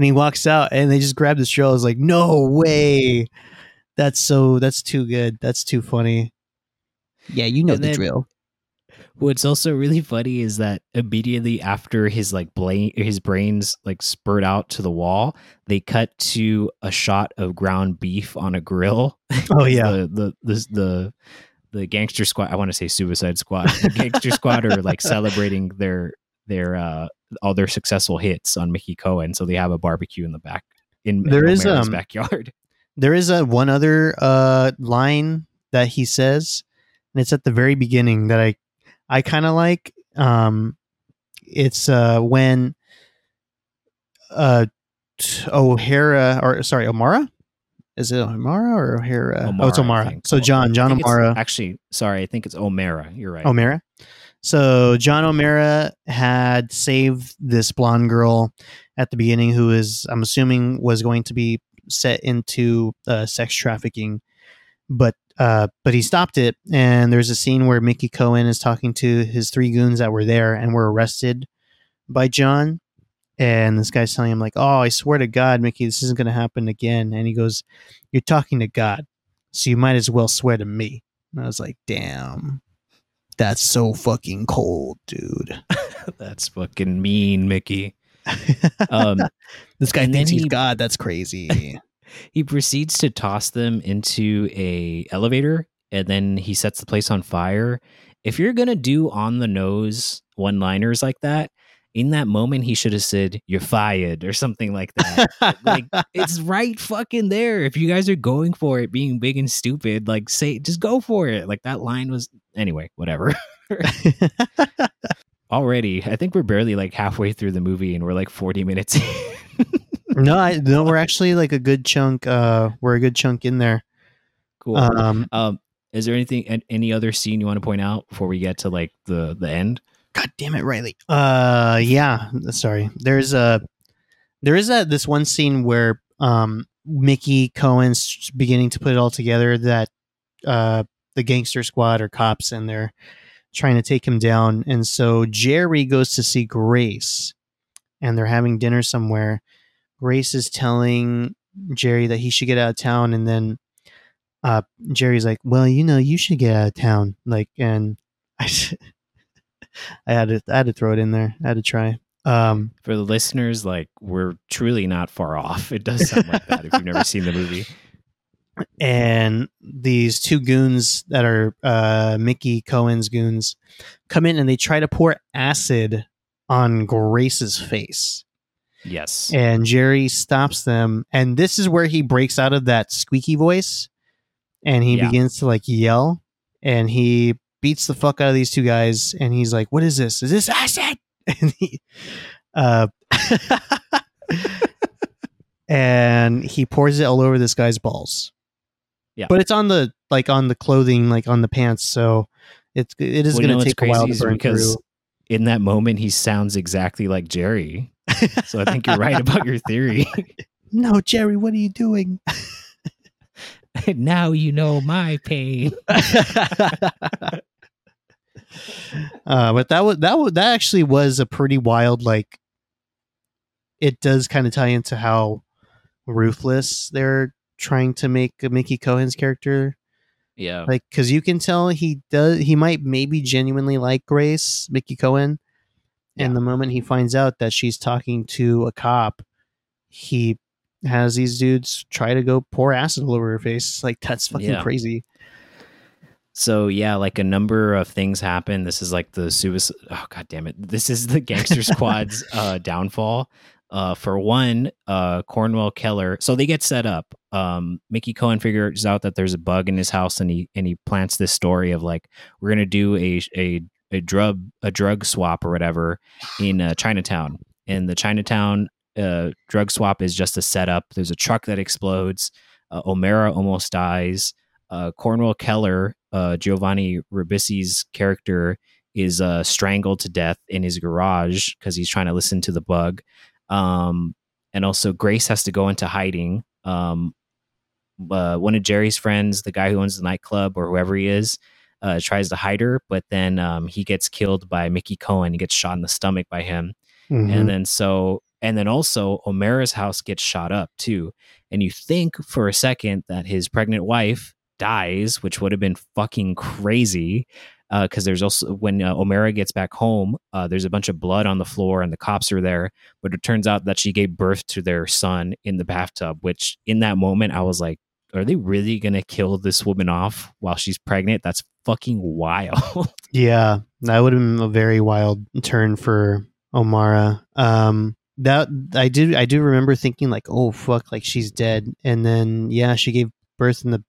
And he walks out and they just grab the drill. I was like, no way. That's so that's too good. That's too funny. Yeah, you know
And
the
then-
drill.
What's also really funny is that immediately after his like brain, his brains like spurt out to the wall, they cut to a shot of ground beef on a grill.
Oh yeah.
the the the the, the gangster squad. I want to say Suicide Squad. The gangster squad are like celebrating their their uh all their successful hits on Mickey Cohen, so they have a barbecue in the back in
There
in
is, um,
backyard.
There is a one other uh line that he says, and it's at the very beginning that I I kind of like. Um, it's uh when uh O'Hara or sorry O'Mara. Is it O'Mara or O'Hara? oh, it's O'Mara. So
Oh,
John, John O'Mara.
Actually, sorry, I think it's O'Mara. You're right.
O'Mara. So John O'Mara had saved this blonde girl at the beginning, who is I'm assuming was going to be set into uh, sex trafficking, but uh, but he stopped it. And there's a scene where Mickey Cohen is talking to his three goons that were there and were arrested by John. And this guy's telling him like, "Oh, I swear to God, Mickey, this isn't going to happen again." And he goes, "You're talking to God, so you might as well swear to me." And I was like, "Damn." That's so fucking cold, dude.
That's fucking mean, Mickey. Um,
this guy thinks he's
he-
God. That's crazy.
he proceeds to toss them into a elevator, and then he sets the place on fire. If you're gonna do on the nose one liners like that, in that moment he should have said "You're fired" or something like that. like it's right fucking there. If you guys are going for it, being big and stupid, like say just go for it. Like that line was anyway. Whatever. Already, I think we're barely like halfway through the movie, and we're like 40 minutes.
no, I, no, we're actually like a good chunk. Uh, we're a good chunk in there.
cool.
Um,
Um, is there anything, any other scene you want to point out before we get to like the the end?
God damn it, Riley. Uh, yeah. Sorry. There's a there is a this one scene where um Mickey Cohen's beginning to put it all together that uh the gangster squad or cops and they're trying to take him down, and so Jerry goes to see Grace, and they're having dinner somewhere. Grace is telling Jerry that he should get out of town, and then uh Jerry's like, "Well, you know, you should get out of town." Like, and I. I had to I had to throw it in there. I had to try. Um,
For the listeners, like we're truly not far off. It does sound like that if you've never seen the movie.
and these two goons that are uh, Mickey Cohen's goons come in and they try to pour acid on Grace's face.
Yes.
And Jerry stops them. And this is where he breaks out of that squeaky voice and he
Yeah.
begins to like yell and he beats the fuck out of these two guys. And he's like, What is this? Is this acid? And he, uh, and he pours it all over this guy's balls.
Yeah.
But it's on the like on the clothing, like on the pants. So it's it is
Well,
going to take a while to burn
because
through.
in that moment he sounds exactly like Jerry. So I think you're right about your theory.
No, Jerry, what are you doing?
now you know my pain.
Uh, but that was that was that actually was a pretty wild like. It does kind of tie into how ruthless they're trying to make Mickey Cohen's character,
Yeah.
like because you can tell he does he might maybe genuinely like Grace Mickey Cohen, and the moment he finds out that she's talking to a cop, he has these dudes try to go pour acid all over her face. Like that's fucking
Yeah.
crazy.
So yeah, like a number of things happen. This is like the suicide. Oh god damn it! This is the Gangster Squad's uh, downfall. Uh, for one, uh, Conwell Keeler. So they get set up. Um, Mickey Cohen figures out that there's a bug in his house, and he and he plants this story of like we're gonna do a a a drug a drug swap or whatever in uh, Chinatown. And the Chinatown uh, drug swap is just a setup. There's a truck that explodes. Uh, O'Mara almost dies. Uh, Conwell Keeler, uh, Giovanni Ribisi's character, is uh, strangled to death in his garage because he's trying to listen to the bug. Um, and also, Grace has to go into hiding. Um, uh, one of Jerry's friends, the guy who owns the nightclub or whoever he is, uh, tries to hide her, but then um, he gets killed by Mickey Cohen. He gets shot in the stomach by him
Mhm.
and then so and then also O'Mara's house gets shot up too and you think for a second that his pregnant wife dies which would have been fucking crazy because there's also when uh, O'Mara gets back home uh, there's a bunch of blood on the floor and the cops are there but it turns out that she gave birth to their son in the bathtub which in that moment I was like are they really gonna kill this woman off while she's pregnant? That's fucking wild.
Yeah, that would have been a very wild turn for O'Mara. Um, that I do I do remember thinking like, oh fuck, like she's dead, and then yeah, she gave birth in the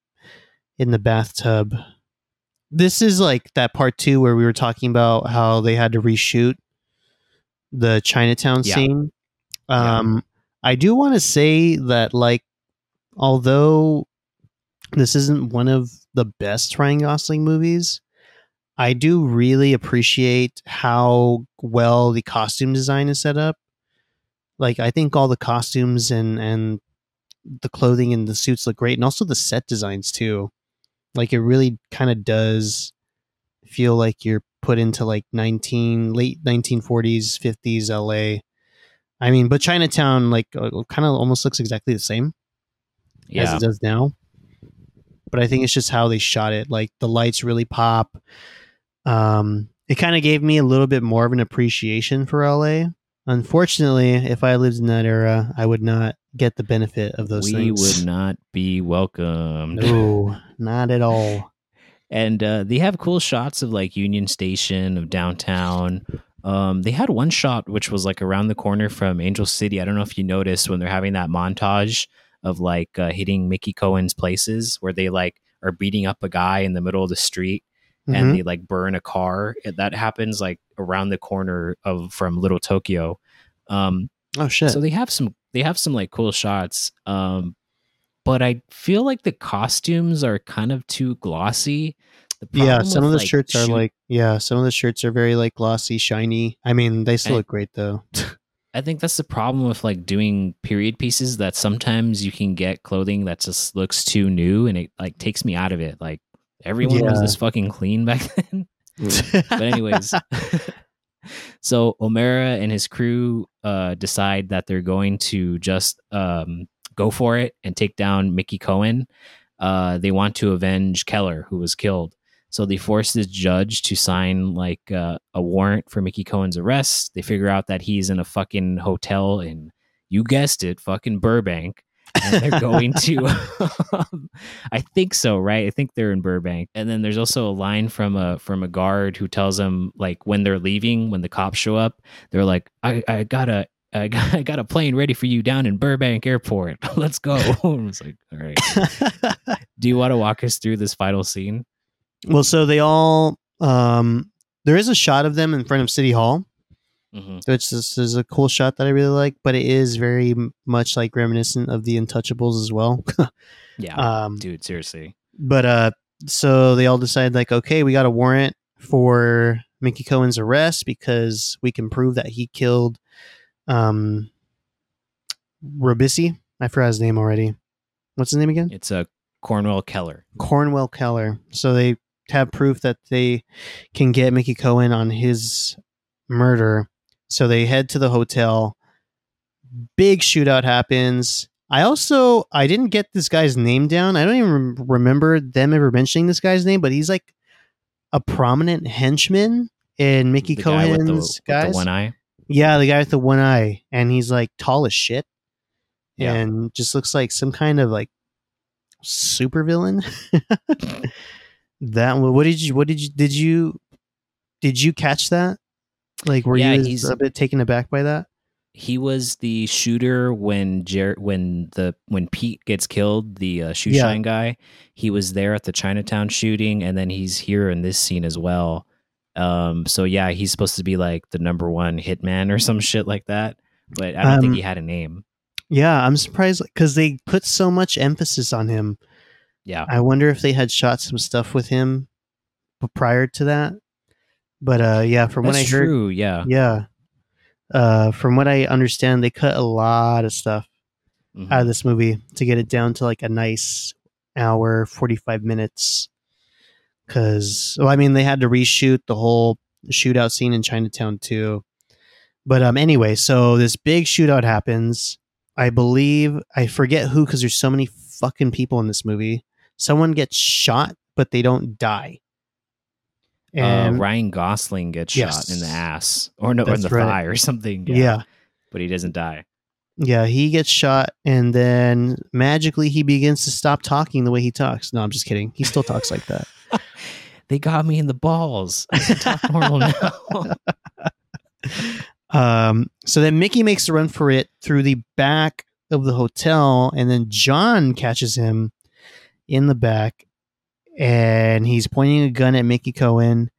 in the bathtub. This is like that part two where we were talking about how they had to reshoot the Chinatown
Yeah.
scene.
Yeah.
Um, I do want to say that like, although this isn't one of the best Ryan Gosling movies, I do really appreciate how well the costume design is set up. Like I think all the costumes and and the clothing and the suits look great and also the set designs too. Like it really kind of does feel like you're put into like 19 late 1940s 50s LA. I mean, but Chinatown like uh, kind of almost looks exactly the same as it does now. But I think it's just how they shot it. Like the lights really pop. Um, it kind of gave me a little bit more of an appreciation for LA. Unfortunately, if I lived in that era, I would not get the benefit of those
we
things.
would not be welcomed
No, not at all.
and uh, they have cool shots of like Union Station of downtown. Um, they had one shot which was like around the corner from Angel City. I don't know if you noticed when they're having that montage of like uh, hitting Mickey Cohen's places where they like are beating up a guy in the middle of the street
Mhm.
and they like burn a car. That happens like around the corner of from Little Tokyo. Um,
oh shit!
so they have some they have some like cool shots um but i feel like the costumes are kind of too glossy
yeah, some of the
like,
shirts are
shoot-
like yeah, some of the shirts are very like glossy, shiny. I mean, they still
I-
look great though.
i think that's the problem with like doing period pieces that sometimes you can get clothing that just looks too new and it like takes me out of it like everyone was
Yeah.
this fucking clean back then but anyways so O'Mara and his crew uh, decide that they're going to just um, go for it and take down Mickey Cohen. Uh, they want to avenge Keeler, who was killed. So they force this judge to sign like uh, a warrant for Mickey Cohen's arrest. They figure out that he's in a fucking hotel in, you guessed it, fucking Burbank. And they're going to I think so, right? I think they're in Burbank. And then there's also a line from a from a guard who tells them like when they're leaving, when the cops show up, they're like, I, I got a I got, I got a plane ready for you down in Burbank Airport. Let's go. I was like, all right. Do you want to walk us through this final scene?
well, so they all um there is a shot of them in front of City Hall,
Mm-hmm.
which this is a cool shot that I really like, but it is very much like reminiscent of the Untouchables as well.
Yeah,
um,
dude, seriously.
but uh so they all decide like okay we got a warrant for mickey cohen's arrest because we can prove that he killed um ribisi i forgot his name already what's his name again
It's a Conwell Keeler.
conwell keeler so they have proof that they can get mickey cohen on his murder so they head to the hotel. Big shootout happens. I also i didn't get this guy's name down. I don't even remember them ever mentioning this guy's name but he's like a prominent henchman in mickey
The guy with
cohen's
the, with
guys.
one eye.
yeah the guy with the one eye. And he's like tall as shit.
Yeah.
and just looks like some kind of like super villain that what did you what did you did you did you catch that like were
Yeah,
you
he's-
a bit taken aback by that
He was the shooter when Jer- when the when Pete gets killed, the uh, shoe
Yeah.
shine guy. He was there at the Chinatown shooting, and then he's here in this scene as well. Um, so yeah, he's supposed to be like the number one hitman or some shit like that. But I don't think
Um,
he had a name.
yeah i'm surprised because they put so much emphasis on him
Yeah,
i wonder if they had shot some stuff with him prior to that but uh yeah from what i
that's
heard
true. Yeah,
yeah. Uh from what i understand they cut a lot of stuff
Mhm.
out of this movie to get it down to like a nice hour 45 minutes. Because well i mean they had to reshoot the whole shootout scene in chinatown too. But um anyway so this big shootout happens. I believe i forget who because there's so many fucking people in this movie. Someone gets shot but they don't die and
uh, Ryan Gosling gets shot in the ass or no, in the
right.
thigh or something.
yeah
but he doesn't die.
Yeah, he gets shot and then magically he begins to stop talking the way he talks. No, I'm just kidding. He still talks like that.
They got me in the balls. I can talk normal now.
Um, so then Mickey makes a run for it through the back of the hotel, and then John catches him in the back, and he's pointing a gun at Mickey Cohen.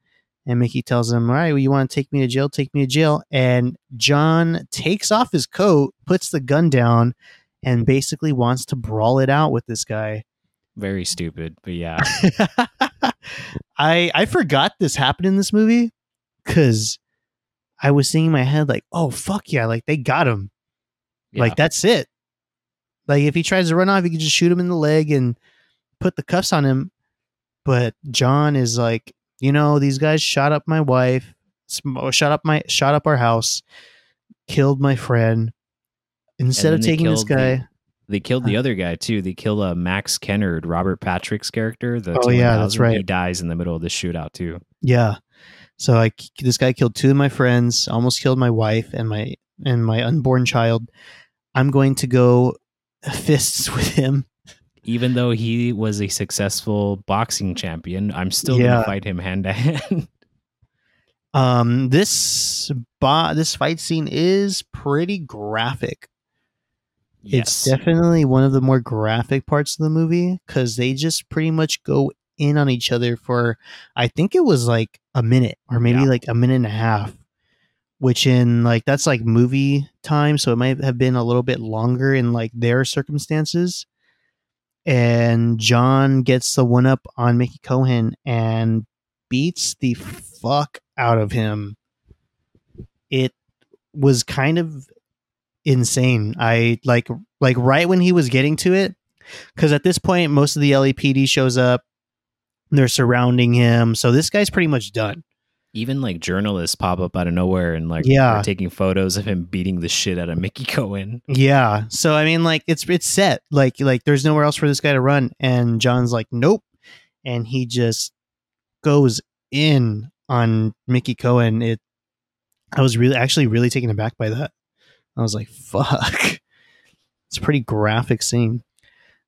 And Mickey tells him, "All right, well, you want to take me to jail? Take me to jail." And John takes off his coat, puts the gun down, and basically wants to brawl it out with this guy.
Very stupid, but yeah.
I I forgot this happened in this movie because I was seeing in my head like, oh fuck yeah, like they got him. Like that's it. Like if he tries to run off, you can just shoot him in the leg and put the cuffs on him. But John is like, you know, these guys shot up my wife, shot up my shot up our house, killed my friend. Instead of taking this
killed the-
guy,
They killed the other guy too. They kill uh, Max Kennard, Robert Patrick's character. The
Oh, yeah, that's
T1000. He dies in the middle of the shootout too.
Yeah. So I this guy killed two of my friends, almost killed my wife and my and my unborn child. I'm going to go fists with him.
Even though he was a successful boxing champion, I'm still
Yeah.
gonna fight him hand to hand.
Um this bo- this fight scene is pretty graphic. Yes. It's definitely one of the more graphic parts of the movie cuz they just pretty much go in on each other for I think it was like a minute or maybe
Yeah.
like a minute and a half. Which in like that's like movie time, so it might have been a little bit longer in like their circumstances. And John gets the one up on Mickey Cohen and beats the fuck out of him. It was kind of insane. I like like right when he was getting to it cuz at this point most of the LAPD shows up. They're surrounding him. So this guy's pretty much done.
Even like journalists pop up out of nowhere and like
Yeah.
taking photos of him beating the shit out of Mickey Cohen.
Yeah. So I mean like it's it's set. Like like there's nowhere else for this guy to run and John's like nope. And he just goes in on Mickey Cohen. It I was really actually really taken aback by that. I was like, fuck. It's a pretty graphic scene.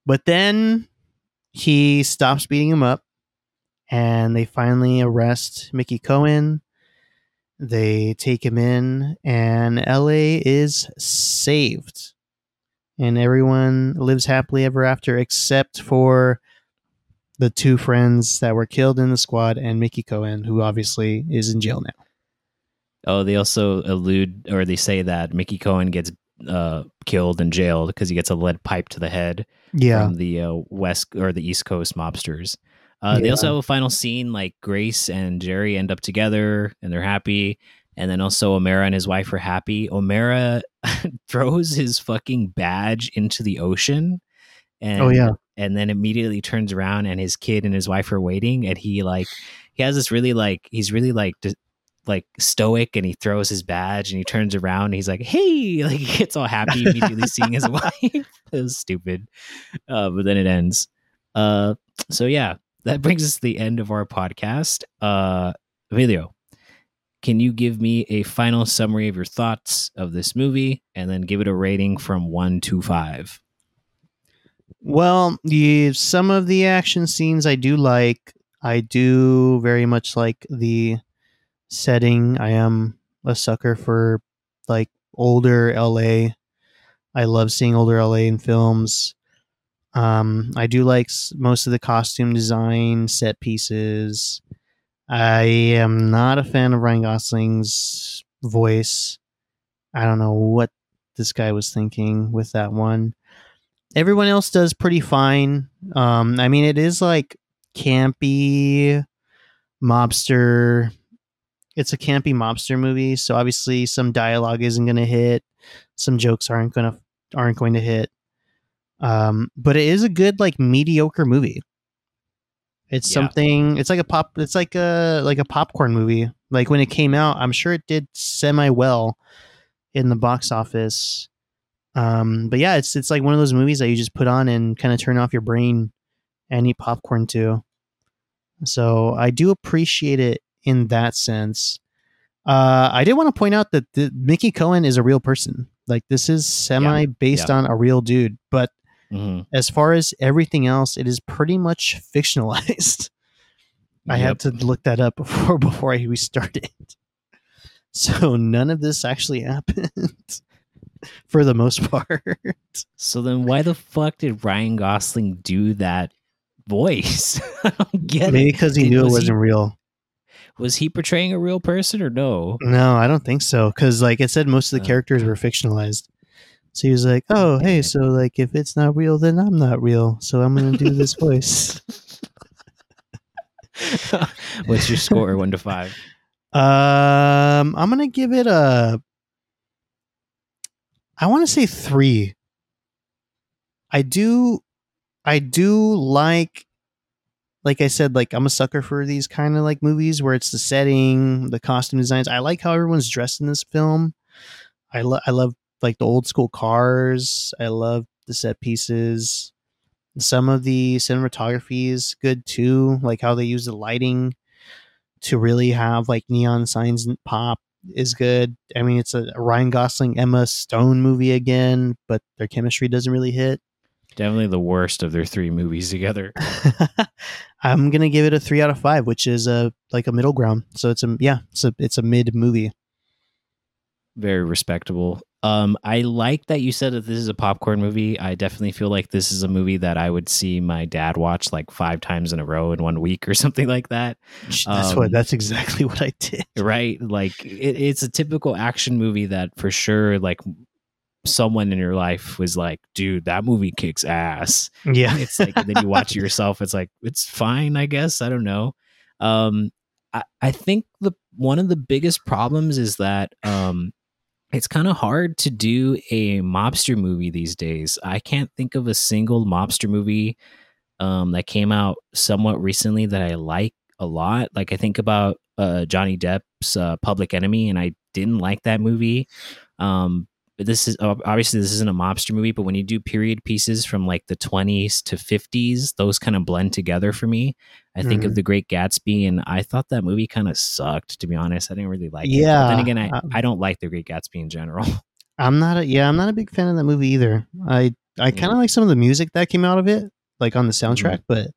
But then he stops beating him up and they finally arrest Mickey Cohen. They take him in and LA is saved. And everyone lives happily ever after except for the two friends that were killed in the squad and Mickey Cohen, who obviously is in jail now.
Oh, they also allude or they say that Mickey Cohen gets uh, killed and jailed because he gets a lead pipe to the head
Yeah.
from the uh, west or the east coast mobsters. Uh, They also have a final scene like Grace and Jerry end up together and they're happy. And then also O'Mara and his wife are happy. O'Mara throws his fucking badge into the ocean. And,
Oh, yeah.
And then immediately turns around and his kid and his wife are waiting. And he like, he has this really like, he's really like, like stoic and he throws his badge and he turns around and he's like, hey, like he gets all happy immediately seeing his wife. it was stupid. Uh, but then it ends. Uh, so yeah, that brings us to the end of our podcast. Uh, Emilio, can you give me a final summary of your thoughts of this movie and then give it a rating from one to five?
Well, the some of the action scenes I do like. I do very much like the setting. I am a sucker for like older LA. I love seeing older LA in films. Um, I do like most of the costume design, set pieces. I am not a fan of Ryan Gosling's voice. I don't know what this guy was thinking with that one everyone else does pretty fine. Um, I mean, it is like campy mobster. It's a campy mobster movie, so obviously some dialogue isn't going to hit, some jokes aren't going to aren't going to hit. Um, but it is a good like mediocre movie. It's
Yeah.
something. It's like a pop. It's like a like a popcorn movie. Like when it came out, I'm sure it did semi well in the box office. Um, but yeah, it's it's like one of those movies that you just put on and kind of turn off your brain and eat popcorn to. So I do appreciate it in that sense. Uh, I did want to point out that the, Mickey Cohen is a real person. Like this is semi based
yeah.
on a real dude, but
Mhm.
as far as everything else, it is pretty much fictionalized. I had to look that up before before I restarted. So none of this actually happened for the most part.
So then, why the fuck did Ryan Gosling do that voice? I don't get
Maybe
it.
because he
Did-
knew it
was he-
wasn't real.
Was he portraying a real person or no?
No, I don't think so. Because like I said, most of the
Oh,
characters were fictionalized. So he was like, "Oh, hey, so like if it's not real, then I'm not real. So I'm gonna do this voice."
What's your score, one to five?
Um, I'm gonna give it a. I want to say three. I do, I do like, like I said, like I'm a sucker for these kind of like movies where it's the setting, the costume designs. I like how everyone's dressed in this film. I love, I love like the old school cars. I love the set pieces. Some of the cinematography is good too, like how they use the lighting to really have like neon signs pop is good. I mean, it's a Ryan Gosling, Emma Stone movie again, but their chemistry doesn't really hit.
Definitely the worst of their three movies together.
I'm gonna give it a three out of five, which is a like a middle ground. So it's a yeah, it's a it's a mid movie.
Very respectable. Um, I like that you said that this is a popcorn movie. I definitely feel like this is a movie that I would see my dad watch like five times in a row in one week or something like that.
That's
Um,
what that's exactly what I did.
right like it, it's a typical action movie that for sure like someone in your life was like dude that movie kicks ass
Yeah,
it's like then you watch it yourself it's like it's fine i guess i don't know um i, I think the one of the biggest problems is that um it's kind of hard to do a mobster movie these days. I can't think of a single mobster movie um that came out somewhat recently that i like a lot. Like i think about uh johnny depp's uh, public enemy and i didn't like that movie. Um this is obviously this isn't a mobster movie, but when you do period pieces from like the 20s to 50s, those kind of blend together for me. I think of
Mhm.
The Great Gatsby, and I thought that movie kind of sucked, to be honest. I didn't really like it.
Yeah,
then again, I,
um,
I don't like The Great Gatsby in general.
I'm not a yeah, I'm not a big fan of that movie either. I I kind of like some of the music that came out of it, like on the soundtrack, but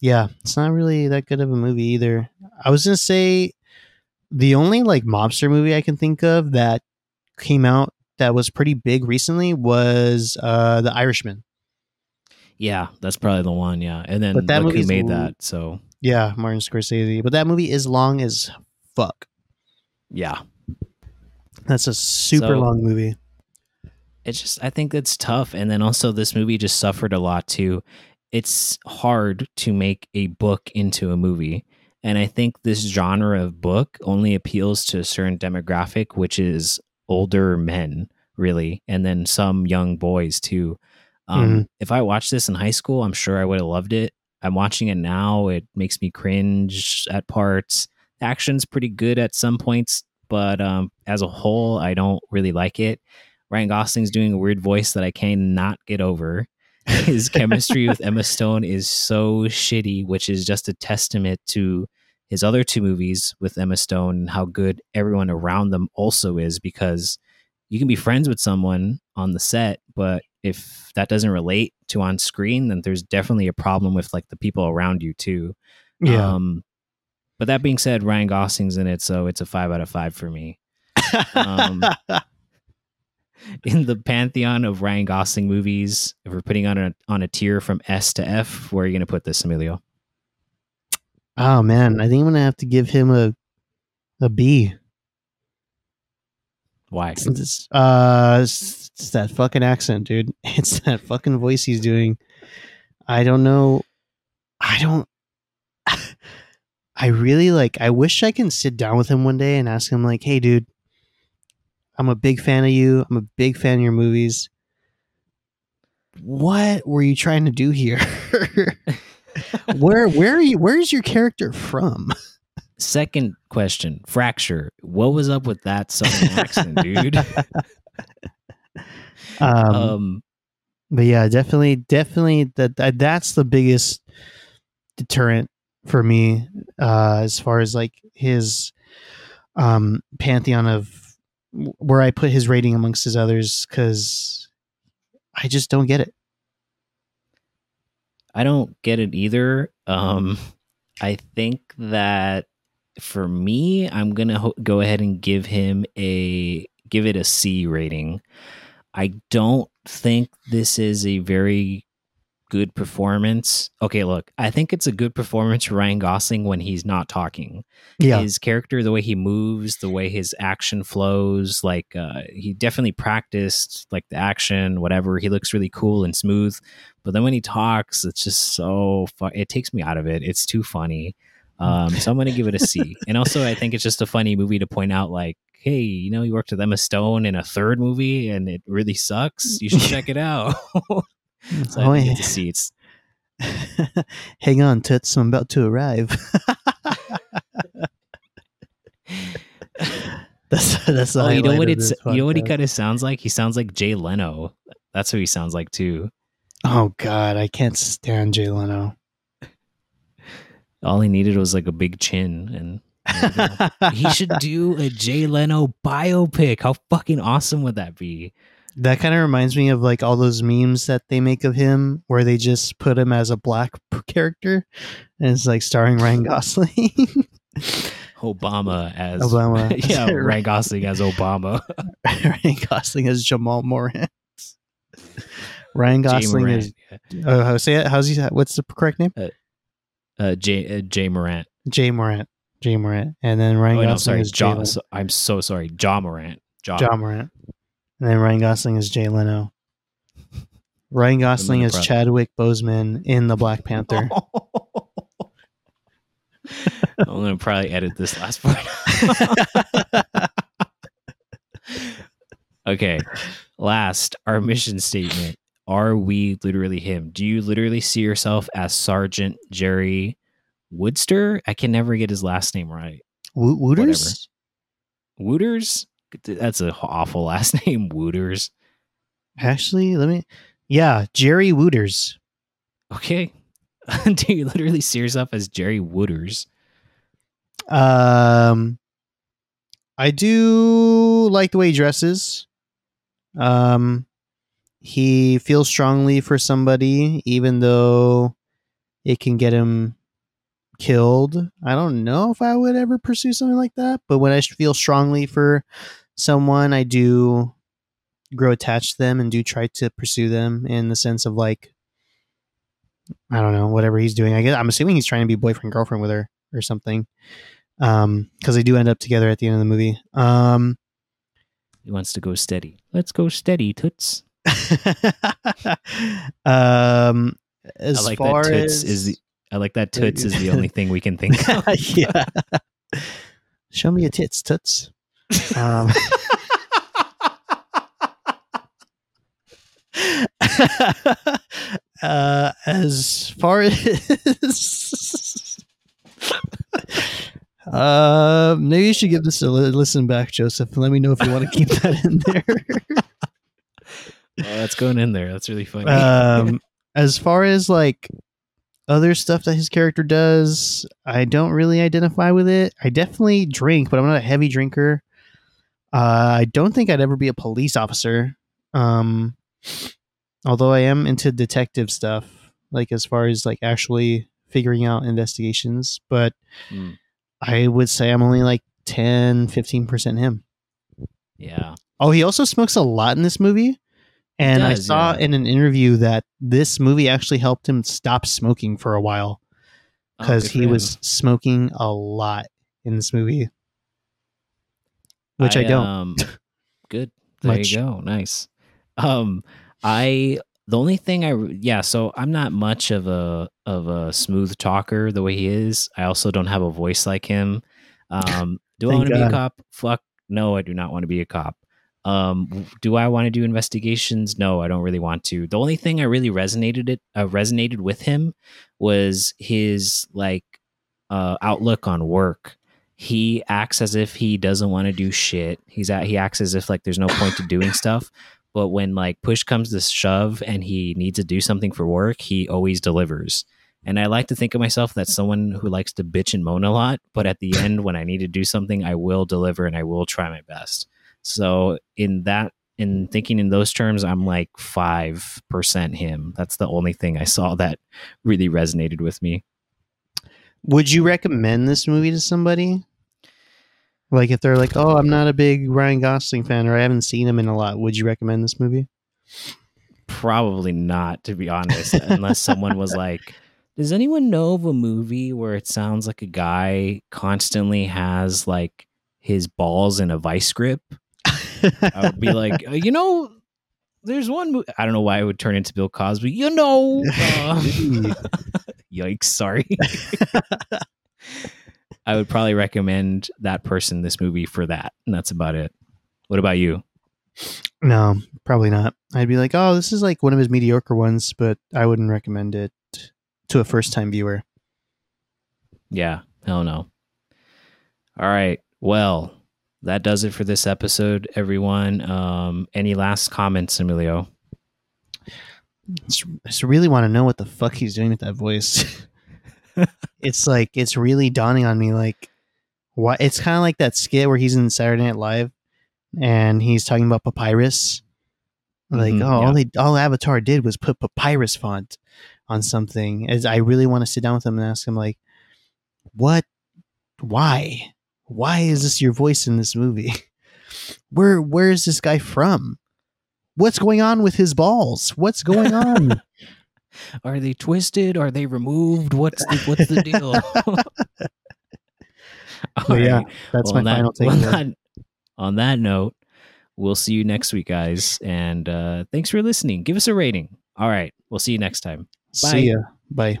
yeah, it's not really that good of a movie either. I was gonna say the only like mobster movie I can think of that came out that was pretty big recently was uh The Irishman.
yeah, that's probably the one. Yeah. And then
But that
look who made that. So,
Yeah, Martin Scorsese. But that movie is long as fuck.
yeah.
That's a super
So-
long movie.
it's just I think that's tough. And then also this movie just suffered a lot too. It's hard to make a book into a movie. And I think this genre of book only appeals to a certain demographic, which is older men, really, and then some young boys too. Um, If I watched this in high school, I'm sure I would have loved it. I'm watching it now. It makes me cringe at parts. Action's pretty good at some points, but um, as a whole, I don't really like it. Ryan Gosling's doing a weird voice that I cannot get over. His chemistry with Emma Stone is so shitty, which is just a testament to his other two movies with Emma Stone and how good everyone around them also is because you can be friends with someone on the set, but if that doesn't relate to on screen, then there's definitely a problem with like the people around you too.
Yeah.
Um, but that being said, Ryan Gosling's in it, so it's a five out of five for me. um, In the pantheon of Ryan Gosling movies, if we're putting on a on a tier from S to F, where are you going to put this, Emilio?
Oh man, I think I'm gonna have to give him a a B.
Why?
It's, it's- uh, it's, it's that fucking accent, dude. It's that fucking voice he's doing. I don't know. I don't. I really like. I wish I can sit down with him one day and ask him, like, "Hey, dude, I'm a big fan of you. I'm a big fan of your movies. What were you trying to do here? where, where are you? Where's your character from?
Second question: Fracture. What was up with that southern accent, dude?
Um,
um,
but yeah, definitely, definitely that, that that's the biggest deterrent for me uh, as far as like his um, pantheon of where I put his rating amongst his others because I just don't get it.
I don't get it either. Um, I think that for me, I'm gonna ho- go ahead and give him a give it a C rating. I don't think this is a very good performance. Okay, look, I think it's a good performance for Ryan Gosling when he's not talking.
Yeah,
His character, the way he moves, the way his action flows, like uh, he definitely practiced like the action, whatever. He looks really cool and smooth. But then when he talks, it's just so fu- it takes me out of it. It's too funny. Um, so I'm gonna give it a C. And also, I think it's just a funny movie to point out, like, hey, you know, you worked with Emma Stone in a third movie, and it really sucks. You should check it out. so I
Oh, yeah.
C.
Hang on, Toots, I'm about to arrive. that's that's
oh, you know what it's you know what he kind of sounds like. He sounds like Jay Leno. That's who he sounds like too.
Oh God, I can't stand Jay Leno.
All he needed was like a big chin, and there you go. he should do a Jay Leno biopic. How fucking awesome would that be?
That kind of reminds me of like all those memes that they make of him, where they just put him as a black character, and it's like starring Ryan Gosling.
Obama as
Obama.
yeah, Ryan Gosling as Obama.
Ryan Gosling as Jamal Morant. Ryan Gosling
Morant.
is. Oh, how say it? How's he? What's the correct name?
uh, Jay uh, Jay Morant.
Jay Morant. Jay Morant, and then Ryan
Oh, no,
Gosling
sorry,
is
Ja, so, I'm so sorry, Ja Morant. Ja.
John Morant, and then Ryan Gosling is Jay Leno. Ryan Gosling is Chadwick Boseman in the Black Panther.
I'm gonna probably edit this last part. okay, last our mission statement. Are we literally him? Do you literally see yourself as Sergeant Jerry Woodster? I can never get his last name right.
Wo- Wooters?
Wooters? That's an awful last name, Wooters.
Actually, let me. Yeah, Jerry Wooters.
Okay. Do you literally see yourself as Jerry Wooters?
Um, I do like the way he dresses. Um, he feels strongly for somebody, even though it can get him killed. I don't know if I would ever pursue something like that, but when I feel strongly for someone, I do grow attached to them and do try to pursue them in the sense of like I don't know, whatever he's doing. I guess I'm assuming he's trying to be boyfriend girlfriend with her or something. Um, because they do end up together at the end of the movie. Um,
he wants to go steady. Let's go steady, toots.
um, as
I like
far
that toots
as
is the, I like that toots is the only thing we can think of.
yeah, show me your tits, toots. Um, uh, as far as uh, maybe you should give this a listen back, Joseph. Let me know if you want to keep that in there.
Oh, that's going in there. That's really funny.
um, as far as like other stuff that his character does, I don't really identify with it. I definitely drink, but I'm not a heavy drinker. Uh, I don't think I'd ever be a police officer. Um, although I am into detective stuff, like as far as like actually figuring out investigations, but
Mm,
I would say I'm only like 10, 15% him.
yeah.
Oh, he also smokes a lot in this movie. And I saw
yeah.
in an interview that this movie actually helped him stop smoking for a while
Oh,
because
for
he was smoking a lot in this movie, which I, don't.
Um, good. There
Much.
you go. Nice. Um, I the only thing I yeah. So I'm not much of a of a smooth talker the way he is. I also don't have a voice like him. Um, do I want to be a cop? Fuck no, I do not want to be a cop. Um, do I want to do investigations? No, I don't really want to. The only thing I really resonated it uh, resonated with him was his like uh, outlook on work. He acts as if he doesn't want to do shit. He's at, he acts as if like there's no point to doing stuff. But when like push comes to shove and he needs to do something for work, he always delivers. And I like to think of myself that someone who likes to bitch and moan a lot, but at the end when I need to do something, I will deliver and I will try my best. So in that in thinking in those terms, I'm like five percent him. That's the only thing I saw that really resonated with me.
Would you recommend this movie to somebody? Like if they're like, "Oh, I'm not a big Ryan Gosling fan, or I haven't seen him in a lot," would you recommend this movie?
Probably not, to be honest, unless someone was like, Does anyone know of a movie where it sounds like a guy constantly has like his balls in a vice grip? I would be like, uh, You know, there's one movie. I don't know why it would turn into Bill Cosby. You know, uh, yikes, sorry. I would probably recommend that person this movie for that. And that's about it. What about you?
no, probably not. I'd be like, "Oh, this is like one of his mediocre ones," but I wouldn't recommend it to a first-time viewer.
Yeah, hell no. All right. Well, that does it for this episode, everyone. Um, any last comments, Emilio?
I just really want to know what the fuck he's doing with that voice. it's like it's really dawning on me. Like, what? It's kind of like that skit where he's in Saturday Night Live, and he's talking about papyrus. Like,
Mhm,
oh,
yeah.
all they all Avatar did was put papyrus font on something. As I really want to sit down with him and ask him, like, what? Why? Why is this your voice in this movie? Where Where is this guy from? What's going on with his balls? What's going on?
Are they twisted? Are they removed? What's the, what's the deal?
But yeah,
right.
That's
Well,
my final
that,
take.
on,
on
that, on that note, we'll see you next week, guys. And uh, thanks for listening. Give us a rating. All right. We'll see you next time. Bye.
See ya. Bye.